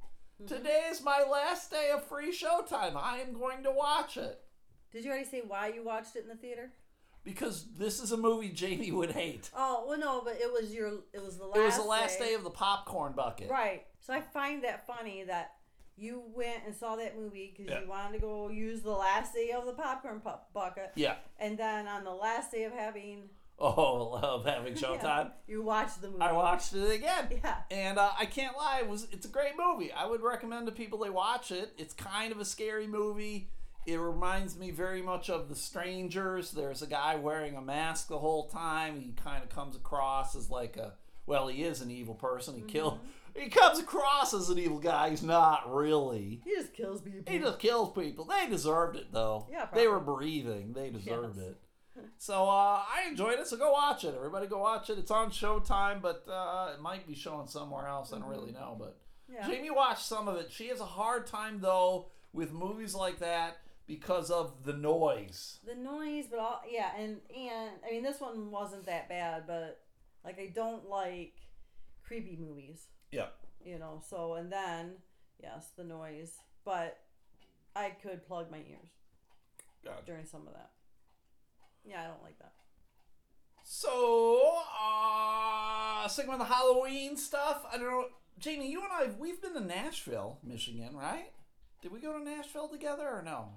Today is my last day of free Showtime. I am going to watch it. Did you already say why you watched it in the theater? because this is a movie Jamie would hate. Oh well, no, but it was your. It was the last. It was the last day of the popcorn bucket. Right. So I find that funny that you went and saw that movie because Yeah. you wanted to go use the last day of the popcorn pu- bucket, Yeah. and then on the last day of having Oh, love having yeah, Showtime. you watched the movie. I watched it again. Yeah. And uh, I can't lie, it was it's a great movie. I would recommend to people they watch it. It's kind of a scary movie. It reminds me very much of The Strangers. There's a guy wearing a mask the whole time. He kind of comes across as like a well, he is an evil person. He killed. He comes across as an evil guy. He's not really. He just kills people. He just kills people. They deserved it though. Yeah, they were breathing. They deserved Yes. it. So uh, I enjoyed it. So go watch it. Everybody go watch it. It's on Showtime, but uh, it might be showing somewhere else. I don't really know. But yeah. Jamie watched some of it. She has a hard time though with movies like that because of the noise. the noise, but all yeah, and and I mean this one wasn't that bad, but like I don't like creepy movies, Yeah. you know. So and then yes, the noise, but I could plug my ears Gotcha. during some of that. Yeah, I don't like that. So, uh, sticking with the Halloween stuff, I don't know. Jamie, you and I, we've been to Nashville, Michigan, right? Did we go to Nashville together or no?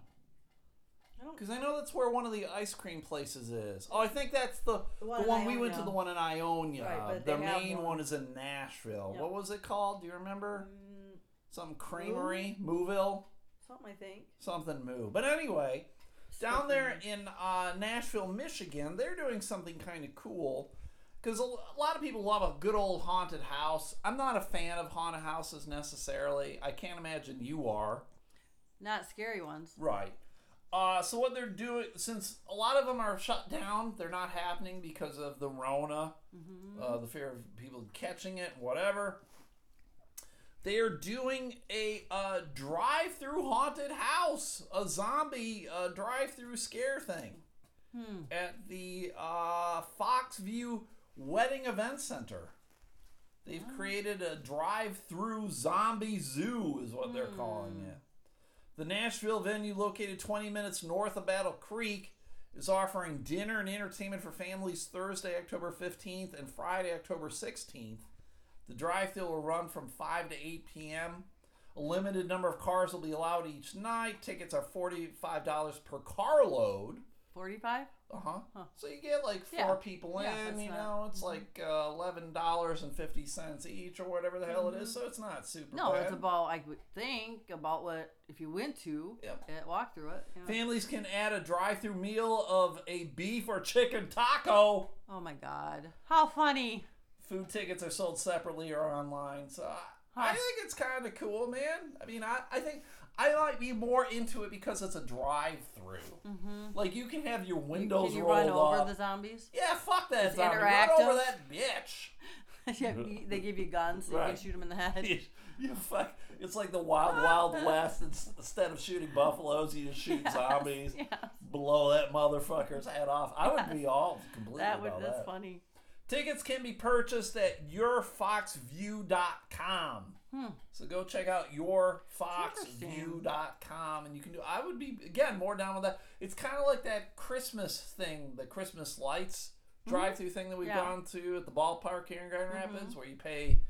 I. Because I know that's where one of the ice cream places is. Oh, I think that's the The the one one, we went to. The one in Ionia. Right, the main one. one. is in Nashville. Yep. What was it called? Do you remember? Mm, Some creamery, Mooville, something I think. something Moo. But anyway, down there in uh, Nashville, Michigan, they're doing something kind of cool. Because a a lot of people love a good old haunted house. I'm not a fan of haunted houses necessarily. I can't imagine you are. Not scary ones. Right. Uh, so what they're doing, since a lot of them are shut down, they're not happening because of the Rona, uh, the fear of people catching it, whatever. They are doing a uh, drive-through haunted house, a zombie uh, drive-through scare thing Hmm. at the uh, Foxview Wedding Event Center. They've created a drive-through zombie zoo, is what they're calling it. The Nashville venue, located 20 minutes north of Battle Creek, is offering dinner and entertainment for families Thursday, October 15th and Friday, October 16th. The drive through will run from 5 to 8 p.m. A limited number of cars will be allowed each night. Tickets are $45 per car load. 45? Uh huh. Huh. So you get like four Yeah. people in, Yeah, you not- know, it's mm-hmm. like uh, eleven dollars and fifty cents each or whatever the hell it is. Mm-hmm. So it's not super. No, bad. it's about I would think about what if you went to Yep. it, walk through it. You know. Families can add a drive-through meal of a beef or chicken taco. Oh my god, how funny! Food tickets are sold separately or online. So I, I think it's kind of cool, man. I mean, I, I think I might be more into it because it's a drive-through. Mm-hmm. Like you can have your windows Can you rolled run over up. the zombies? Yeah, fuck that It's zombie. Run over that bitch. Yeah, they give you guns so you Right. can shoot them in the head. you, you fuck. It's like the wild, wild west. It's, instead of shooting buffaloes, you just shoot Yes, zombies. Yeah, Blow that motherfucker's head off. I would be all completely that would that's that. funny. Tickets can be purchased at yourfoxview.com. Hmm. So go check out yourfoxview.com and you can do I would be again more down with that. It's kind of like that Christmas thing, the Christmas lights drive-through thing that we've Mm-hmm. Yeah. gone to at the ballpark here in Grand Rapids where you pay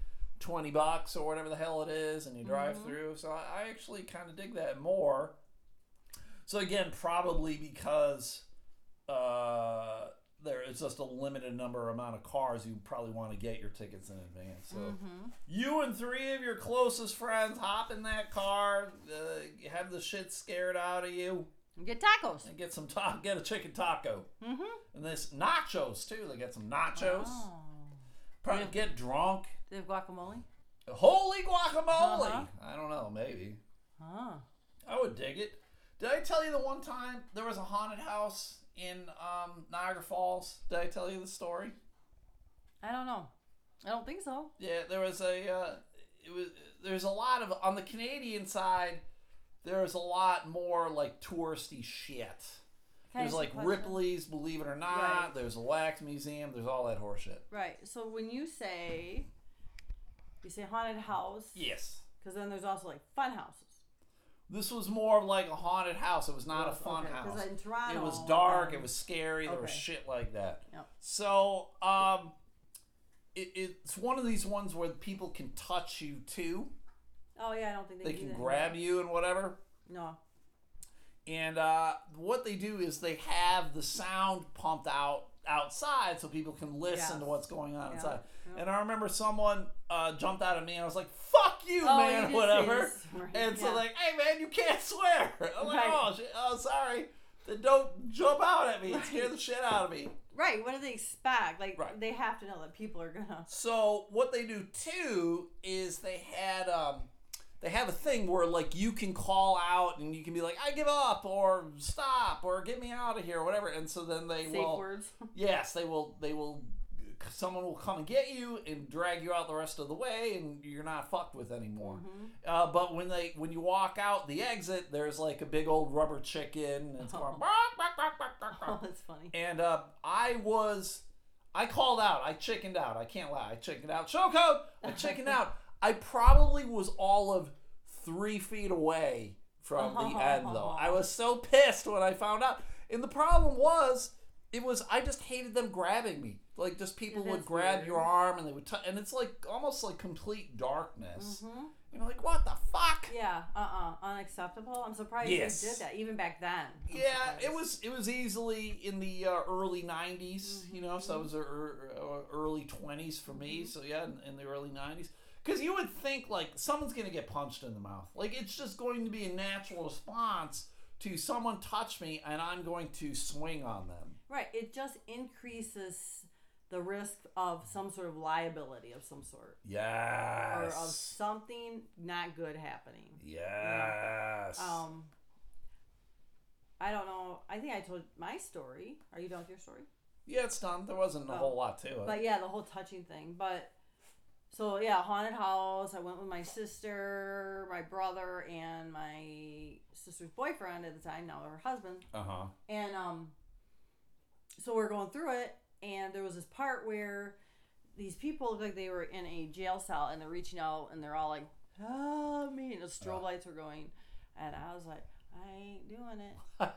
20 bucks or whatever the hell it is and you drive Mm-hmm. through. So I, I actually kind of dig that more. So again, probably because uh, there is just a limited number amount of cars, you probably want to get your tickets in advance. So Mm-hmm. you and three of your closest friends hop in that car, uh, have the shit scared out of you, And get tacos. and get some ta- get a chicken taco, Mm-hmm. and this nachos too. They get some nachos. Oh. Probably Yeah. get drunk. They have guacamole. Holy guacamole! Uh-huh. I don't know, maybe. Ah. I would dig it. Did I tell you the one time there was a haunted house in um, Niagara Falls? Did I tell you the story? I don't know. I don't think so. Yeah, there was a. Uh, it was. There's a lot of on the Canadian side. There's a lot more like touristy shit. Can There's like? Ripley's, believe it or not. Right. There's a wax museum. There's all that horseshit. Right. So when you say, you say haunted house, Yes. because then there's also like fun houses. This was more of like a haunted house. It was not a fun okay, house. in Toronto, It was dark. um, It was scary. There was shit like that. Yep. So, um, it, it's one of these ones where people can touch you too. Oh yeah, I don't think they, can. They can grab you and whatever. No. And uh, what they do is they have the sound pumped out outside so people can listen Yes. to what's going on Yeah. inside. Yep. And I remember someone uh, jumped out at me and I was like, "Fuck you, Oh, man!" you whatever. right, And so yeah. like, "Hey, man, you can't swear." I'm like, Right. "Oh, shit, oh, sorry." Then don't jump out at me and scare the shit out of me. Right. What do they expect? Like Right. they have to know that people are gonna. So what they do too is they had um they have a thing where like you can call out and you can be like I give up or stop or get me out of here or whatever and so then they Safe will words. yes they will they will someone will come and get you and drag you out the rest of the way and you're not fucked with anymore Mhm. uh, but when they when you walk out the exit there's like a big old rubber chicken and it's going Oh. bark. Oh, that's funny. And uh, I was, I called out. I chickened out. I can't lie. I chickened out. Show code. I chickened out. I probably was all of three feet away from the end, though. I was so pissed when I found out. And the problem was, it was I just hated them grabbing me. Like just people Yeah, would grab weird. your arm and they would, t- and it's like almost like complete darkness. hmm You're like what the fuck? Yeah. Uh. uh Unacceptable. I'm surprised Yes. they did that even back then. I'm Yeah, surprised. it was it was easily in the uh, early '90s, you know, so it was uh, early 20s for me. So yeah, in, in the early '90s, because you would think like someone's gonna get punched in the mouth, like it's just going to be a natural response to someone touch me and I'm going to swing on them. Right. It just increases the risk of some sort of liability of some sort, Yes. or of something not good happening. Yes. Um. I don't know. I think I told my story. Are you done with your story? yeah, it's done. There wasn't a Oh. whole lot to it. But yeah, the whole touching thing. But so yeah, haunted house. I went with my sister, my brother, and my sister's boyfriend at the time, now her husband. uh huh. And um, so we're going through it, and there was this part where these people looked like they were in a jail cell, and they're reaching out, and they're all like, "Help me!" And the strobe Uh. lights were going, and I was like, "I ain't doing it.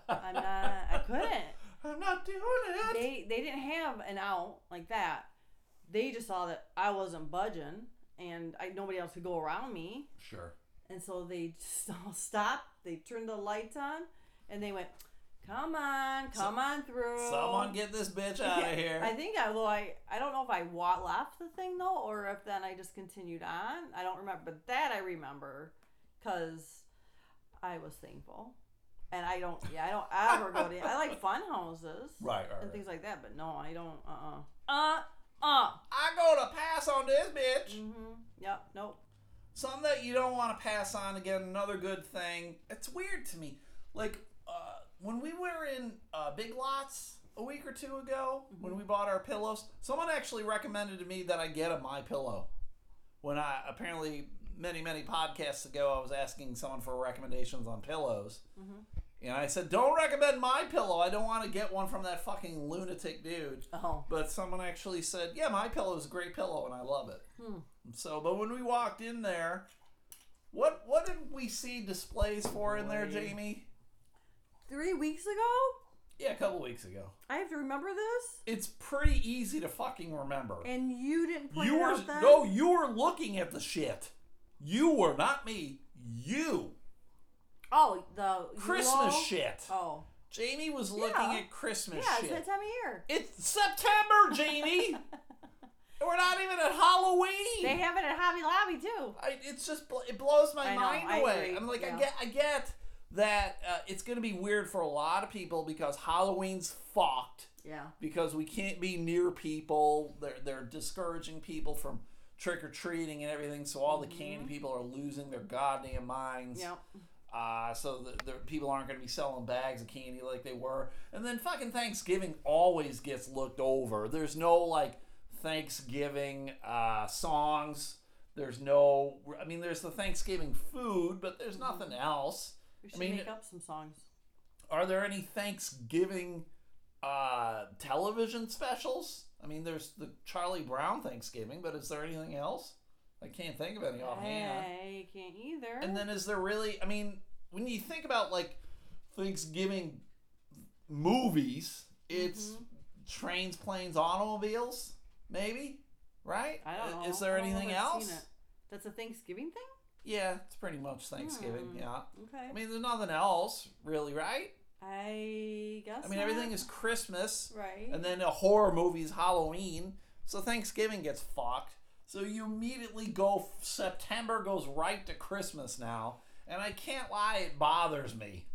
I'm not. I couldn't." I'm not doing it. they they didn't have an out like that. They just saw that I wasn't budging and I nobody else could go around me, sure. and so they just all stopped. They turned the lights on, and they went, "Come on, come on through." Someone get this bitch out of here. I think I well, I I don't know if I left the thing though, or if then I just continued on. I don't remember, but that I remember, cause I was thankful, and I don't. Yeah, I don't ever go to. I like fun houses right, right, and right. things like that. But no, I don't. Uh. uh Uh. Uh. I go to pass on this bitch. Mhm. Yep. Nope. Something that you don't want to pass on again. Another good thing. It's weird to me. Like when we were in uh, Big Lots a week or two ago, when we bought our pillows, someone actually recommended to me that I get a My Pillow. When I apparently many many podcasts ago, I was asking someone for recommendations on pillows. Mhm. And I said, "Don't recommend my pillow. I don't want to get one from that fucking lunatic dude." Oh. But someone actually said, "Yeah, my pillow is a great pillow, and I love it." Hmm. So, but when we walked in there, what what did we see displays for in there, Jamie? Three weeks ago, Yeah, a couple weeks ago. I have to remember this, It's pretty easy to fucking remember. and you didn't point You were out then. no, you were looking at the shit. You were not me. You Oh, the Christmas shit. Oh. Jamie was looking Yeah. at Christmas Yeah, it's that time of year. It's September, Jamie. We're not even at Halloween. They have it at Hobby Lobby too. I, it's just it blows my I mind I away. I'm like, I get, I get that uh, it's gonna be weird for a lot of people because Halloween's fucked Yeah. because we can't be near people. They're they're discouraging people from trick or treating and everything. So all the candy people are losing their goddamn minds. Yep. Uh, so the, the people aren't going to be selling bags of candy like they were. And then fucking Thanksgiving always gets looked over. There's no like Thanksgiving uh, songs. There's no. I mean, there's the Thanksgiving food, but there's nothing else. We should mean- make up some songs. Are there any Thanksgiving uh, television specials? I mean, there's the Charlie Brown Thanksgiving, but is there anything else? I can't think of any offhand. I can't either. And then is there really? I mean, when you think about like Thanksgiving movies, it's Mm-hmm. trains, planes, automobiles, maybe, right? I don't know. Is there I don't know if anything else? That's a Thanksgiving thing. Yeah, it's pretty much Thanksgiving. Hmm. Yeah. Okay. I mean, there's nothing else, really, right? I guess. I mean, not. everything is Christmas, right. and then a horror movie's Halloween, so Thanksgiving gets fucked. So you immediately go, September goes right to Christmas now, and I can't lie, it bothers me.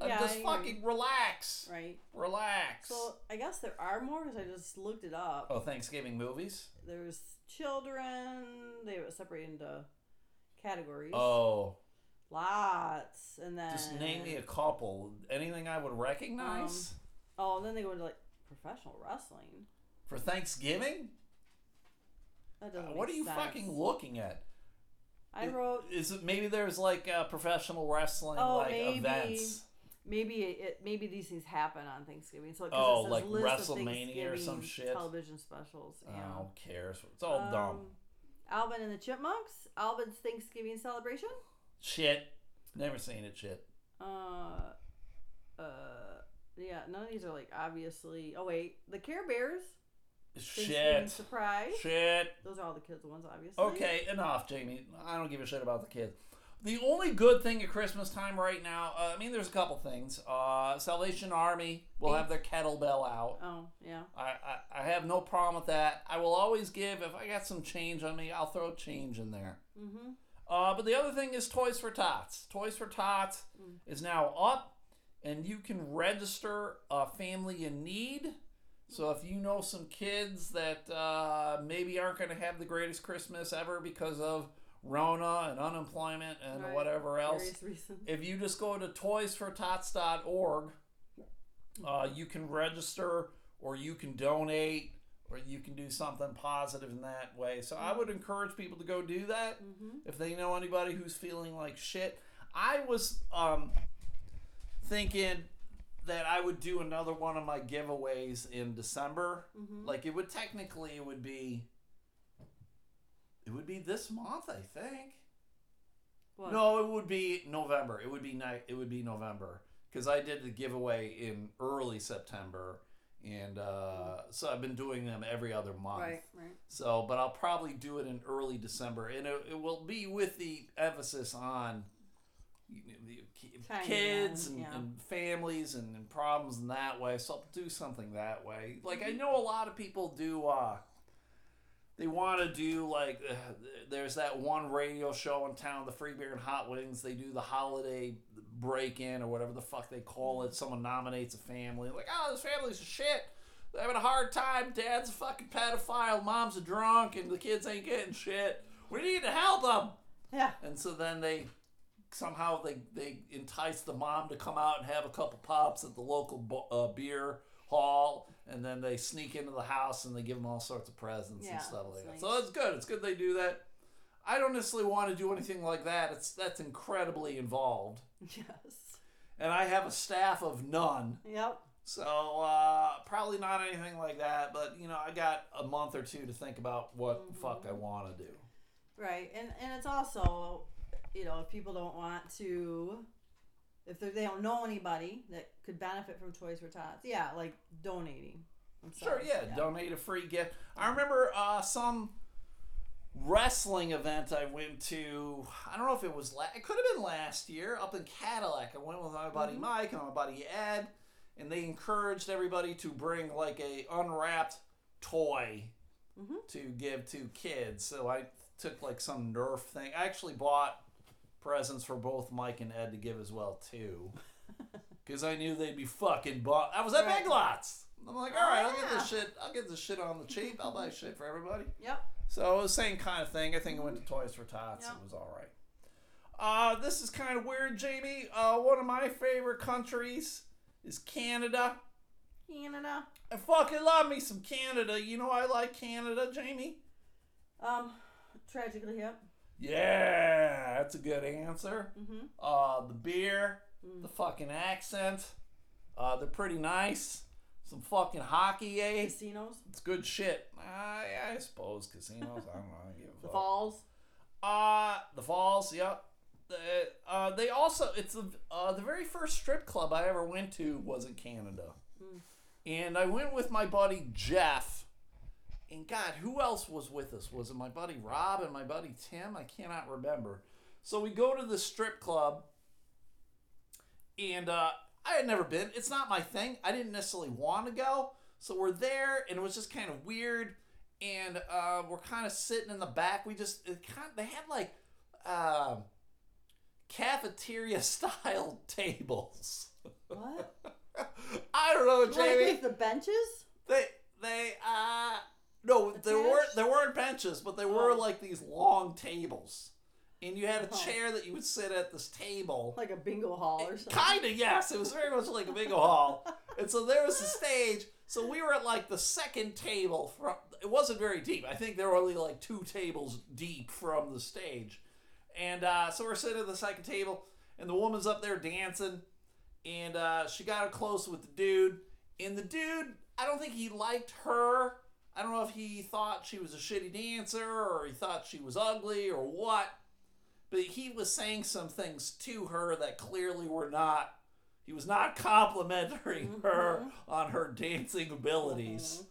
Uh, Yeah, just I agree. fucking relax. right. Relax. So I guess there are more because I just looked it up. oh, Thanksgiving movies? There's children. They were separated into categories. Oh, Lots, and then just name me a couple. Anything I would recognize? Um, oh, and then they go into like professional wrestling. For Thanksgiving? That doesn't. Uh, what are you sense. fucking looking at? I wrote Is it maybe there's like uh, professional wrestling Oh, like maybe. events? maybe it maybe these things happen on Thanksgiving. So Oh, it says like list of WrestleMania or some shit? Television specials. Yeah. who cares? It's all um, dumb. Alvin and the Chipmunks. Alvin's Thanksgiving celebration. Shit. Never seen it. Shit. Uh, uh, yeah. None of these are like obviously. Oh wait, the Care Bears. Shit. surprise. Shit. Those are all the kids' ones, obviously. Okay, enough, Jamie. I don't give a shit about the kids. The only good thing at Christmas time right now, uh, I mean, there's a couple things. Uh, Salvation Army will have their kettlebell out. Oh yeah. I, I, I have no problem with that. I will always give, if I got some change on me, I'll throw change in there. Mm-hmm. Uh, but the other thing is Toys for Tots. Toys for Tots Mm. is now up, and you can register a family in need. So if you know some kids that uh, maybe aren't going to have the greatest Christmas ever because of Rona and unemployment and Right. whatever else, if you just go to toysfortots.org, uh, you can register or you can donate or you can do something positive in that way. So I would encourage people to go do that Mm-hmm. if they know anybody who's feeling like shit. I was um, thinking that I would do another one of my giveaways in December. Mm-hmm. Like it would technically it would be it would be this month, I think. What? No, it would be November. It would be ni- It would be November because I did the giveaway in early September, and uh, so I've been doing them every other month. Right. Right. So, but I'll probably do it in early December, and it, it will be with the emphasis on you know, the Tiny kids and, yeah. and families and, and problems in that way. So I'll do something that way. Like Mm-hmm. I know a lot of people do. Uh, they want to do like uh, there's that one radio show in town, the Free Beer and Hot Wings. They do the holiday break in or whatever the fuck they call it. Someone nominates a family, like, oh, this family's a shit. They're having a hard time. Dad's a fucking pedophile. Mom's a drunk, and the kids ain't getting shit. We need to help them. Yeah. And so then they somehow they they entice the mom to come out and have a couple pops at the local bo- uh, beer hall, and then they sneak into the house and they give them all sorts of presents Yeah, and stuff like that. nice. So it's good. It's good they do that. I don't necessarily want to do anything like that. It's that's incredibly involved, Yes. and I have a staff of none. Yep. So uh, probably not anything like that. But you know, I got a month or two to think about what the fuck I want to do. Right, and and it's also, you know, if people don't want to, if they're- don't know anybody that could benefit from Toys for Tots, yeah, like donating. Sure, themselves, yeah, donate a free gift. I remember uh, some wrestling event I went to. I don't know if it was la- it could have been last year up in Cadillac. I went with my buddy Mike and my buddy Ed, and they encouraged everybody to bring like a unwrapped toy Mhm. to give to kids. So I took like some Nerf thing. I actually bought presents for both Mike and Ed to give as well too. Because I knew they'd be fucking bought. I was at. Big Lots. I'm like, all right, I'll get this shit. I'll get this shit on the cheap. I'll buy shit for everybody. Yep. So it was the same kind of thing. I think I went to Toys for Tots. Yep. It was all right. Uh, this is kind of weird, Jamie. Uh, one of my favorite countries is Canada. Canada. I fucking love me some Canada. You know I like Canada, Jamie. Um, tragically hip. Yeah, that's a good answer. Mm-hmm. Uh, the beer, the fucking accent. Uh, they're pretty nice. Some fucking hockey, eh? Casinos. It's good shit. Uh, yeah, I suppose casinos. I don't know. I The fuck. falls. Uh, the falls. Yep. the, uh, they also it's the uh, the very first strip club I ever went to was in Canada, and I went with my buddy Jeff. And God, who else was with us? Was it my buddy Rob and my buddy Tim? I cannot remember. So we go to the strip club, and uh, I had never been. It's not my thing. I didn't necessarily want to go. So we're there, and it was just kind of weird. And uh, we're kind of sitting in the back. We just it kind they had like uh, cafeteria style tables. What? I don't know, Like Jamie. with the benches? They they uh no, there Attached? weren't there weren't benches, but there were Oh. like these long tables. And you had a Oh. chair that you would sit at this table. Like a bingo hall or something? Kind of, yes. It was very much like a bingo hall. And so there was a stage. So we were at like the second table from. It wasn't very deep. I think there were only like two tables deep from the stage. And uh, so we're sitting at the second table, and the woman's up there dancing, and uh, she got up close with the dude. And the dude, I don't think he liked her. I don't know if he thought she was a shitty dancer or he thought she was ugly or what but he was saying some things to her that clearly were not he was not complimenting her on her dancing abilities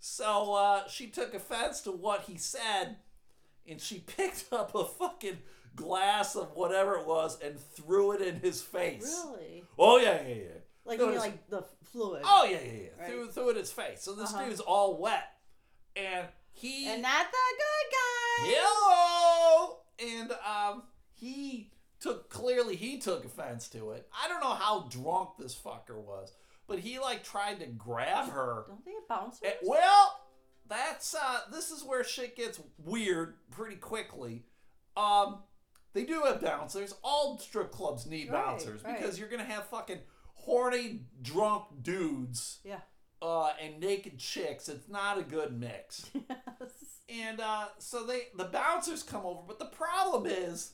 so uh, she took offense to what he said and she picked up a fucking glass of whatever it was and threw it in his face Really? oh yeah yeah yeah Like, you mean like the fluid? oh yeah yeah yeah Right. threw, threw it in his face so this Uh-huh. dude's all wet and he And not the good guy! Hello! And um, he took clearly he took offense to it. I don't know how drunk this fucker was, but he like tried to grab her. Don't they have bouncers? Eh, well, that's uh, this is where shit gets weird pretty quickly. Um, they do have bouncers. All strip clubs need Right, bouncers right. because you're gonna have fucking horny drunk dudes yeah. Uh, and naked chicks. It's not a good mix. Yes. And uh, so they the bouncers come over, but the problem is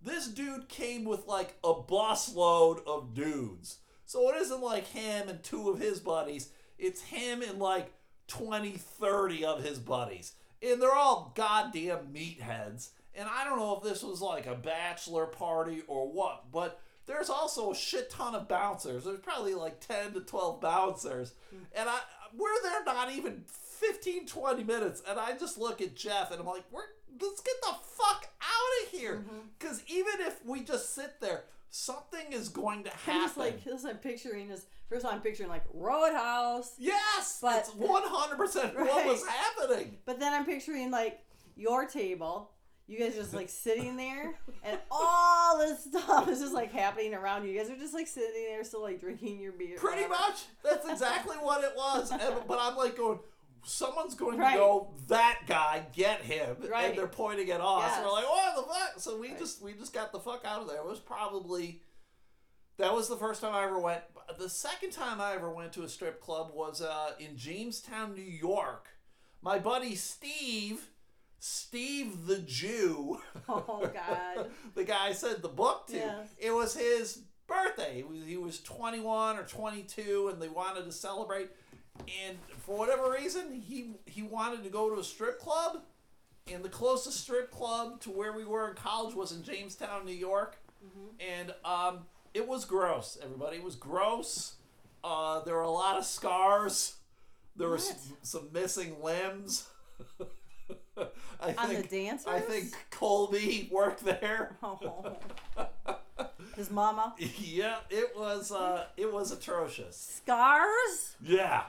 this dude came with like a busload of dudes. So it isn't like him and two of his buddies. It's him and like 20, 30 of his buddies. And they're all goddamn meatheads. And I don't know if this was like a bachelor party or what, but there's also a shit ton of bouncers. There's probably like 10 to 12 bouncers. Hmm. And I we're there not even 15, 20 minutes. And I just look at Jeff and I'm like, we're let's get the fuck out of here. Mm-hmm. Because even if we just sit there, something is going to happen. I'm just like, this I'm picturing is, first of all, I'm picturing like Roadhouse, yes, But- that's 100% what was happening. but then I'm picturing like your table. You guys are just like sitting there, and all this stuff is just like happening around you. You guys are just like sitting there, still like drinking your beer. Pretty much. That's exactly what it was. And, but I'm like going, someone's going Right. to go, that guy, get him. Right. And they're pointing at us. Yes. We're like, what the fuck? So we Right. just we just got the fuck out of there. It was probably that was the first time I ever went. The second time I ever went to a strip club was uh, in Jamestown, New York. My buddy Steve, Steve the Jew. Oh God. the guy I said the book to. Yes. It was his birthday. He was, he was 21 or 22, and they wanted to celebrate. And for whatever reason, he he wanted to go to a strip club. And the closest strip club to where we were in college was in Jamestown, New York. Mm-hmm. And um, it was gross, everybody. It was gross. Uh, there were a lot of scars. There were some, some missing limbs. I On the dancers? I think Colby worked there. Oh. His mama. yeah, it was uh, it was atrocious. Scars Yeah.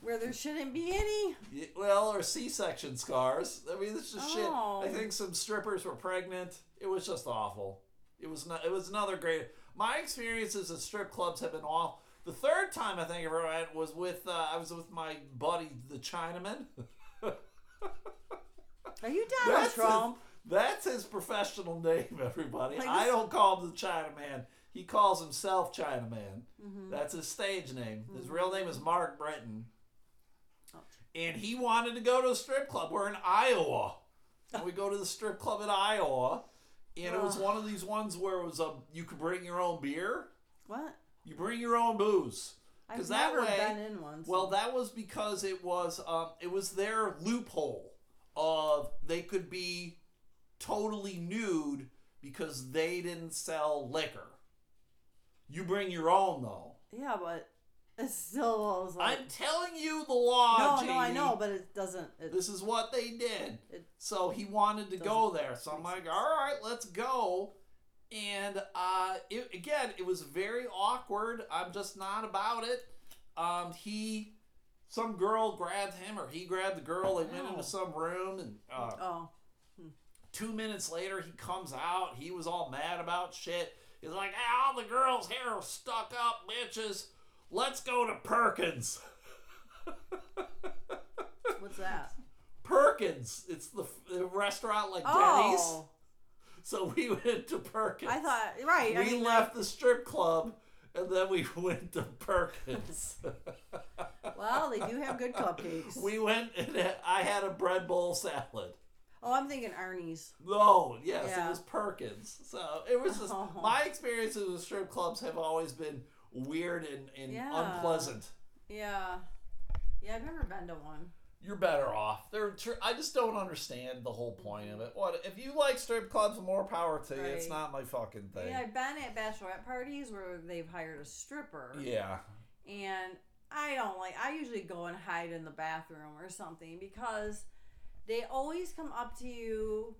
where there shouldn't be any. Y- Well, or C-section scars. I mean, this is shit. Oh. I think some strippers were pregnant. It was just awful. It was not. It was another great. My experiences at strip clubs have been all. The third time I think I ever went was with uh, I was with my buddy the Chinaman. Are you Donald That's Trump? His, that's his professional name, everybody. Like I don't call him the Chinaman. He calls himself Chinaman. Mm-hmm. That's his stage name. His real name is Mark Britton. Oh. And he wanted to go to a strip club. We're in Iowa. And we go to the strip club in Iowa. And it was one of these ones where it was a you could bring your own beer. What? You bring your own booze. Because that way, been in one. well, that was because it was um, it was their loophole of they could be totally nude because they didn't sell liquor. You bring your own though. Yeah, but it still was like I'm telling you the law. no, no, I know, but it doesn't. It, This is what they did. It so he wanted to go there. So I'm like, all right, let's go. And uh, it, again, it was very awkward. I'm just not about it. Um, he, some girl grabbed him, or he grabbed the girl. They went Ow. into some room, and uh, oh, two minutes later, he comes out. He was all mad about shit. He's like, hey, all the girls here are stuck up bitches. Let's go to Perkins. what's that? Perkins. It's the, the restaurant like Denny's. Oh, So we went to Perkins. I thought right. we I mean, left the strip club and then we went to Perkins. well, they do have good cupcakes. we went and I had a bread bowl salad. oh, I'm thinking Arnie's. No, yes, Yeah. it was Perkins. So it was just Oh. my experiences with strip clubs have always been weird and, and Yeah. unpleasant. Yeah, yeah. I've never been to one. You're better off. They're tr- I just don't understand the whole point of it. What if you like strip clubs? More power to you. It's not my fucking thing. Yeah, I've been at bachelorette parties where they've hired a stripper. yeah. and I don't like. I usually go and hide in the bathroom or something because they always come up to you,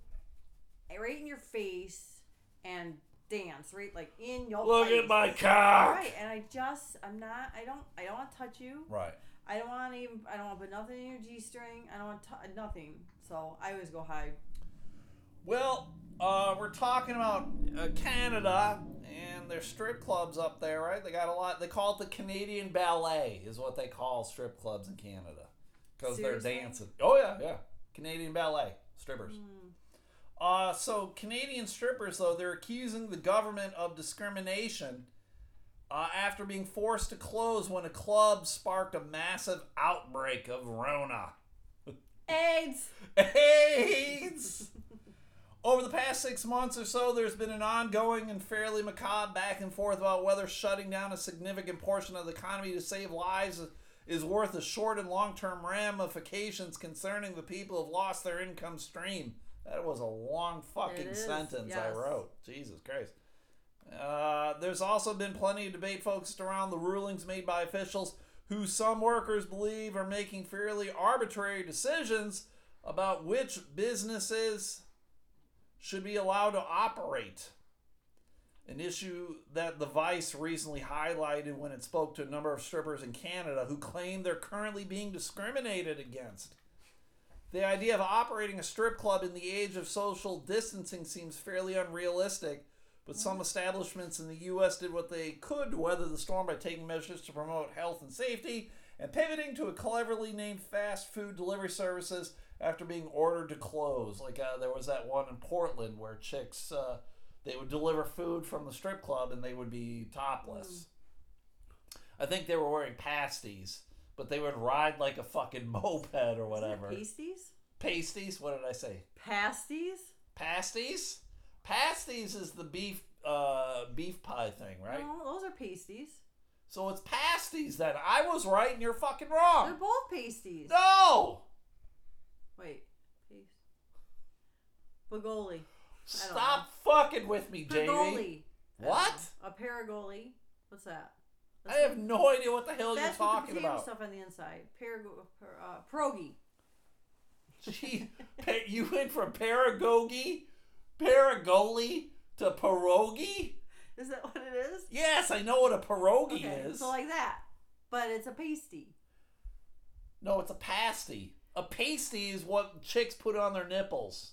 right in your face, and dance right like in your Look face. at my cock. Right, and I just I'm not. I don't. I don't want to touch you. Right. I don't want to even. I don't want to put nothing in your g string. I don't want to nothing. So I always go hide. Well, uh, we're talking about uh, Canada and their strip clubs up there, right? They got a lot. They call it the Canadian Ballet, is what they call strip clubs in Canada, because they're dancing. Oh yeah, yeah. Canadian Ballet strippers. Hmm. Uh, so Canadian strippers, though, they're accusing the government of discrimination uh, after being forced to close when a club sparked a massive outbreak of Rona. AIDS. AIDS! Over the past six months or so, there's been an ongoing and fairly macabre back and forth about whether shutting down a significant portion of the economy to save lives is worth the short and long term ramifications concerning the people who've lost their income stream. That was a long fucking sentence I wrote. Jesus Christ. Uh, there's also been plenty of debate focused around the rulings made by officials who some workers believe are making fairly arbitrary decisions about which businesses should be allowed to operate. An issue that the Vice recently highlighted when it spoke to a number of strippers in Canada who claim they're currently being discriminated against. The idea of operating a strip club in the age of social distancing seems fairly unrealistic, but some establishments in the U.S. did what they could to weather the storm by taking measures to promote health and safety and pivoting to a cleverly named fast food delivery services after being ordered to close. Like uh, there was that one in Portland where chicks uh, they would deliver food from the strip club and they would be topless. I think they were wearing pasties, but they would ride like a fucking moped or whatever. Pasties. Pasties? What did I say? Pasties. Pasties? Pasties is the beef uh, beef pie thing, right? No, those are pasties. So it's pasties then. I was right and you're fucking wrong. They're both pasties. No! Wait. Paste. Bagoli. Stop fucking with me, Jamie. Pergoli. What? A paragoli. What's that? I have no idea what the hell you're That's with talking the potato about. stuff on the inside. Parago, per, uh, pierogi. Gee, pa- you went from paragogi, paragoli to pierogi? Is that what it is? Yes, I know what a pierogi Okay, is. so like that, but it's a pasty. no, it's a pasty. A pasty is what chicks put on their nipples.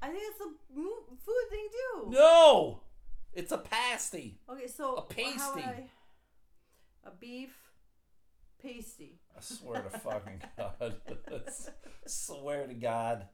I think it's a food thing too. No! It's a pasty. Okay, so A pasty. I- a beef pasty. I swear to fucking God. swear to God.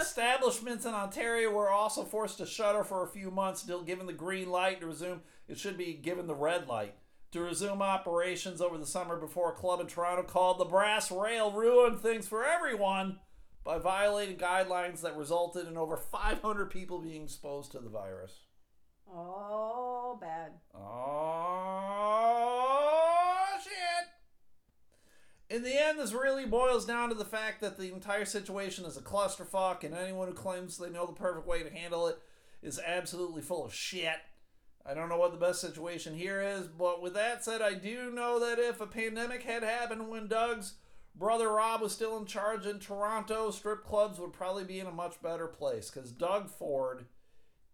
Establishments in Ontario were also forced to shutter for a few months until given the green light to resume. It should be given the red light to resume operations over the summer before a club in Toronto called the Brass Rail ruined things for everyone by violating guidelines that resulted in over 500 people being exposed to the virus. Oh, bad. Oh shit! In the end, this really boils down to the fact that the entire situation is a clusterfuck, and anyone who claims they know the perfect way to handle it is absolutely full of shit. I don't know what the best situation here is, but with that said, I do know that if a pandemic had happened when Doug's brother Rob was still in charge in Toronto, strip clubs would probably be in a much better place because Doug Ford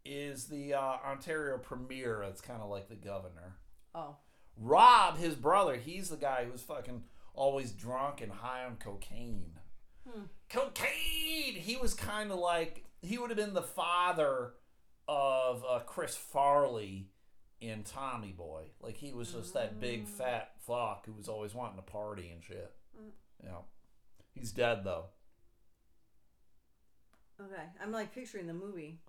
is the uh, Ontario premier. It's kind of like the governor. Oh. Rob, his brother, he's the guy who's fucking always drunk and high on cocaine. Cocaine! He was kind of like, he would have been the father of uh, Chris Farley in Tommy Boy. Like, he was just that big mm. fat fuck who was always wanting to party and shit. Mm. Yeah. He's dead, though. Okay. I'm like picturing the movie.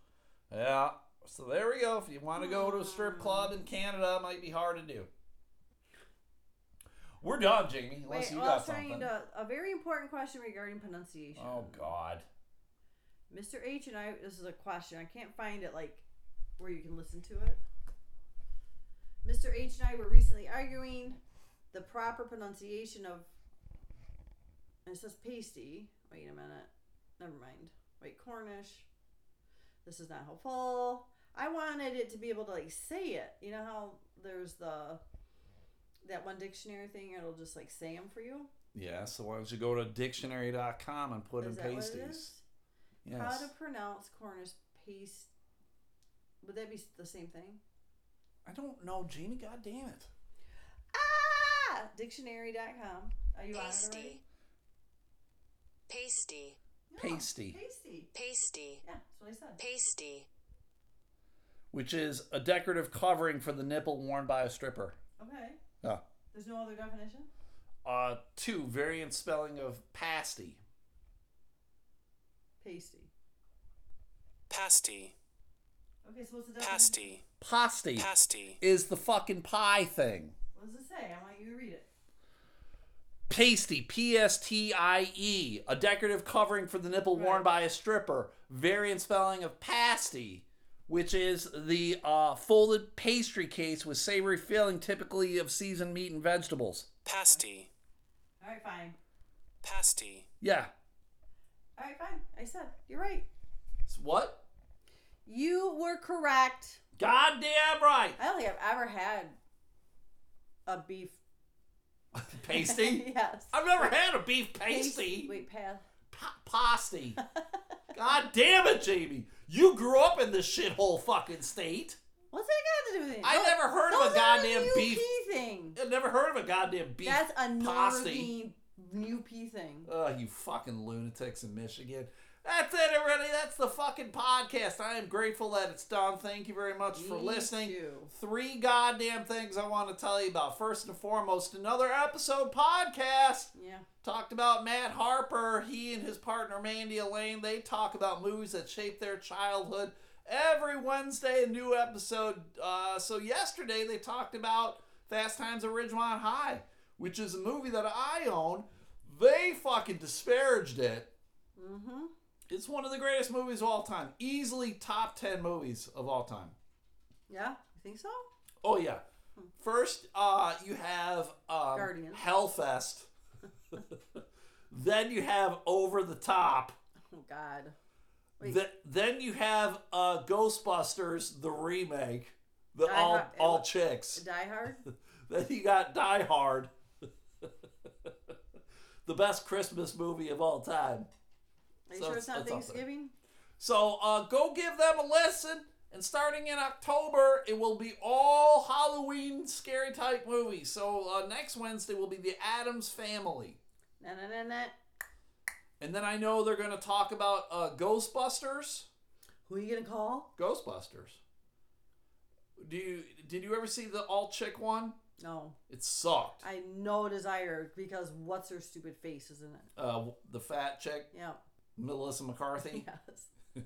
Yeah. So there we go. If you want to go to a strip mm. club in Canada, it might be hard to do. We're done, Jamie. Unless Wait, you well, got trying something. to, a very important question regarding pronunciation. Oh God. Mr. H and I, this is a question. I can't find it like where you can listen to it. Mr. H and I were recently arguing the proper pronunciation of. And it says pasty. Wait a minute. Never mind. Wait, Cornish. This is not helpful. I wanted it to be able to like say it. You know how there's the that one dictionary thing. It'll just like say them for you. Yeah. So why don't you go to dictionary.com and put Is in that what it pasties? Is? Yes. How to pronounce Cornish paste? Would that be the same thing? I don't know, Jamie. God damn it. Ah! Dictionary.com. Are you on it already? Pasty. Pasty. No, Pasty. Pasty. Pasty. Yeah, that's what I said. Pasty. Which is a decorative covering for the nipple worn by a stripper. Okay. Yeah. There's no other definition? Uh, two variant spelling of pasty. Pasty. Pasty. Okay, so what's the definition? Pasty. Pasty Pasty. is the fucking pie thing. What does it say? I want you to read it. Pasty, P S T I E, a decorative covering for the nipple worn by a stripper. Variant spelling of pasty, which is the uh, folded pastry case with savory filling, typically of seasoned meat and vegetables. Pasty. All right, fine. Pasty. Yeah. All right, fine. I said you're right. What? You were correct. Goddamn right. I don't think I've ever had a beef Pasty? yes. I've never had a beef pasty. Wait, pass. Pa- pasty. God damn it, Jamie. You grew up in this shithole fucking state. What's that got to do with it? I Those- never heard of a goddamn beef- thing. I've never heard of a goddamn beef That's a pasty. Northern UP thing. Oh, you fucking lunatics in Michigan. That's it, everybody. That's the fucking podcast. I am grateful that it's done. Thank you very much for Me listening. too. Three goddamn things I want to tell you about. First and foremost, another episode podcast. Yeah. Talked about Matt Harper. He and his partner Mandy Elaine, they talk about movies that shaped their childhood. Every Wednesday, a new episode. Uh, so yesterday they talked about Fast Times at Ridgemont High, which is a movie that I own. They fucking disparaged it. Mm-hmm. It's one of the greatest movies of all time. Easily top 10 movies of all time. Yeah. You think so? Oh yeah. First, uh, you have um, Guardians. Hellfest. then you have Over the Top. Oh God. Th- then you have uh, Ghostbusters, the remake, the Die all Hard- all chicks. Die Hard. Then you got Die Hard, the best Christmas movie of all time. Are you So sure it's- it's not it's up there. Thanksgiving? So uh, go give them a listen. And starting in October, it will be all Halloween scary type movies. So uh, next Wednesday will be the Addams Family. Nah, nah, nah, nah. And then I know they're going to talk about uh, Ghostbusters. Who are you gonna call? Ghostbusters. Do you did you ever see the all chick one? No, It sucked. I no desire because what's her stupid face, isn't it? Uh, the fat chick, Yeah. Melissa McCarthy. Yes.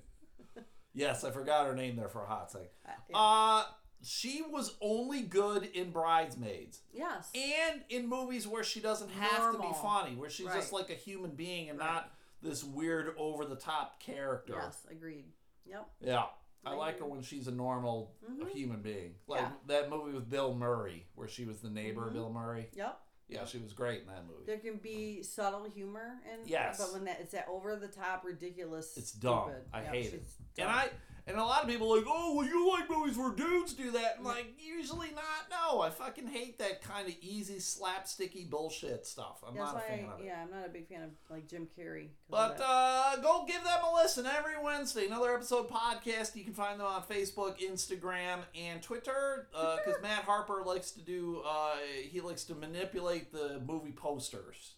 Yes, I forgot her name there for a hot second. Uh, yeah. Uh, she was only good in Bridesmaids. yes. and in movies where she doesn't have to be funny, where she's just like a human being and Right. not this weird over the top character. yes. Agreed. Yep. Yeah. I like her when she's a normal Mhm. human being. Like Yeah. that movie with Bill Murray, where she was the neighbor, Mhm. Bill Murray. Yep. Yeah, she was great in that movie. There can be subtle humor and Yes. but when that it's that over the top ridiculous It's dumb. stupid, I yep, hate it. she's And. I And a lot of people are like, oh, well, you like movies where dudes do that. And like, usually not. No, I fucking hate that kind of easy, slapsticky bullshit stuff. I'm That's not a fan of it. yeah, I'm not a big fan of like Jim Carrey. But uh, go give them a listen every Wednesday. Another episode podcast. You can find them on Facebook, Instagram, and Twitter. Because Matt Harper likes to do, uh, he likes to manipulate the movie posters,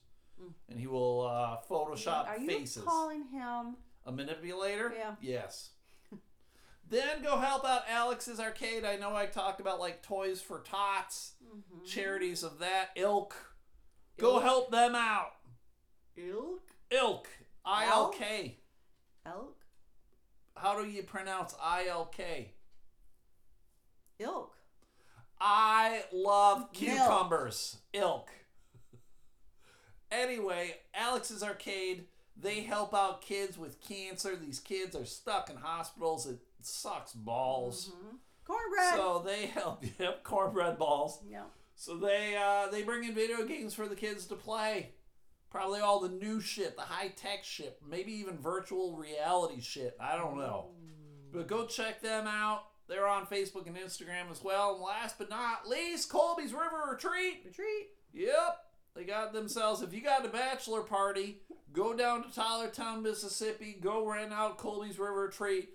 and he will uh, Photoshop are you faces. calling him? A manipulator? Yeah. Yes. Then go help out Alex's Arcade. I know I talked about like Toys for Tots, mm-hmm. charities of that ilk. Go Ilk? help them out. Ilk? Ilk. I L K. Elk? How do you pronounce I L K? Ilk. I love cucumbers. Ilk. anyway, Alex's Arcade, they help out kids with cancer. These kids are stuck in hospitals. It sucks balls. Mm-hmm. Cornbread. So they help yep, cornbread balls. yeah. So they uh, they bring in video games for the kids to play. Probably all the new shit, the high tech shit, maybe even virtual reality shit. I don't know. But go check them out. They're on Facebook and Instagram as well. And last but not least, Colby's River Retreat. Retreat. Yep. They got themselves, if you got a bachelor party, go down to Tylertown, Mississippi, go rent out Colby's River Retreat.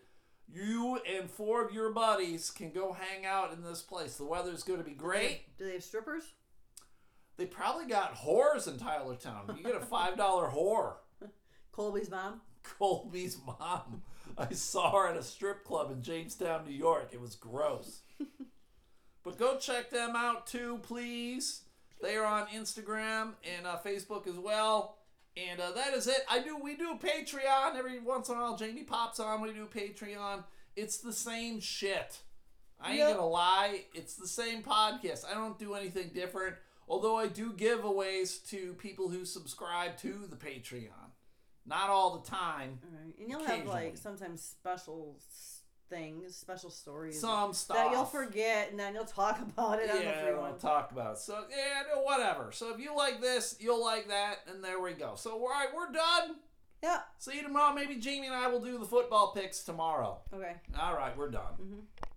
You and four of your buddies can go hang out in this place. The weather's going to be great. Do they have strippers? They probably got whores in Tylertown. You get a $5 whore. Colby's mom. Colby's mom. I saw her at a strip club in Jamestown, New York. It was gross. but go check them out too, please. They are on Instagram and uh, Facebook as well. And uh, that is it. I do. We do Patreon every once in a while. Jamie pops on. We do Patreon. It's the same shit. I ain't Yep. gonna lie. It's the same podcast. I don't do anything different. Although I do giveaways to people who subscribe to the Patreon. Not all the time. All right. And you'll have like sometimes special things, special stories Some stuff that you'll forget, and then you'll talk about it on the Yeah, free we'll one. talk about it. So yeah, no, whatever. So if you like this, you'll like that, and there we go. So all right, we're done. Yeah. See you tomorrow. Maybe Jamie and I will do the football picks tomorrow. Okay. All right, we're done. Mhm.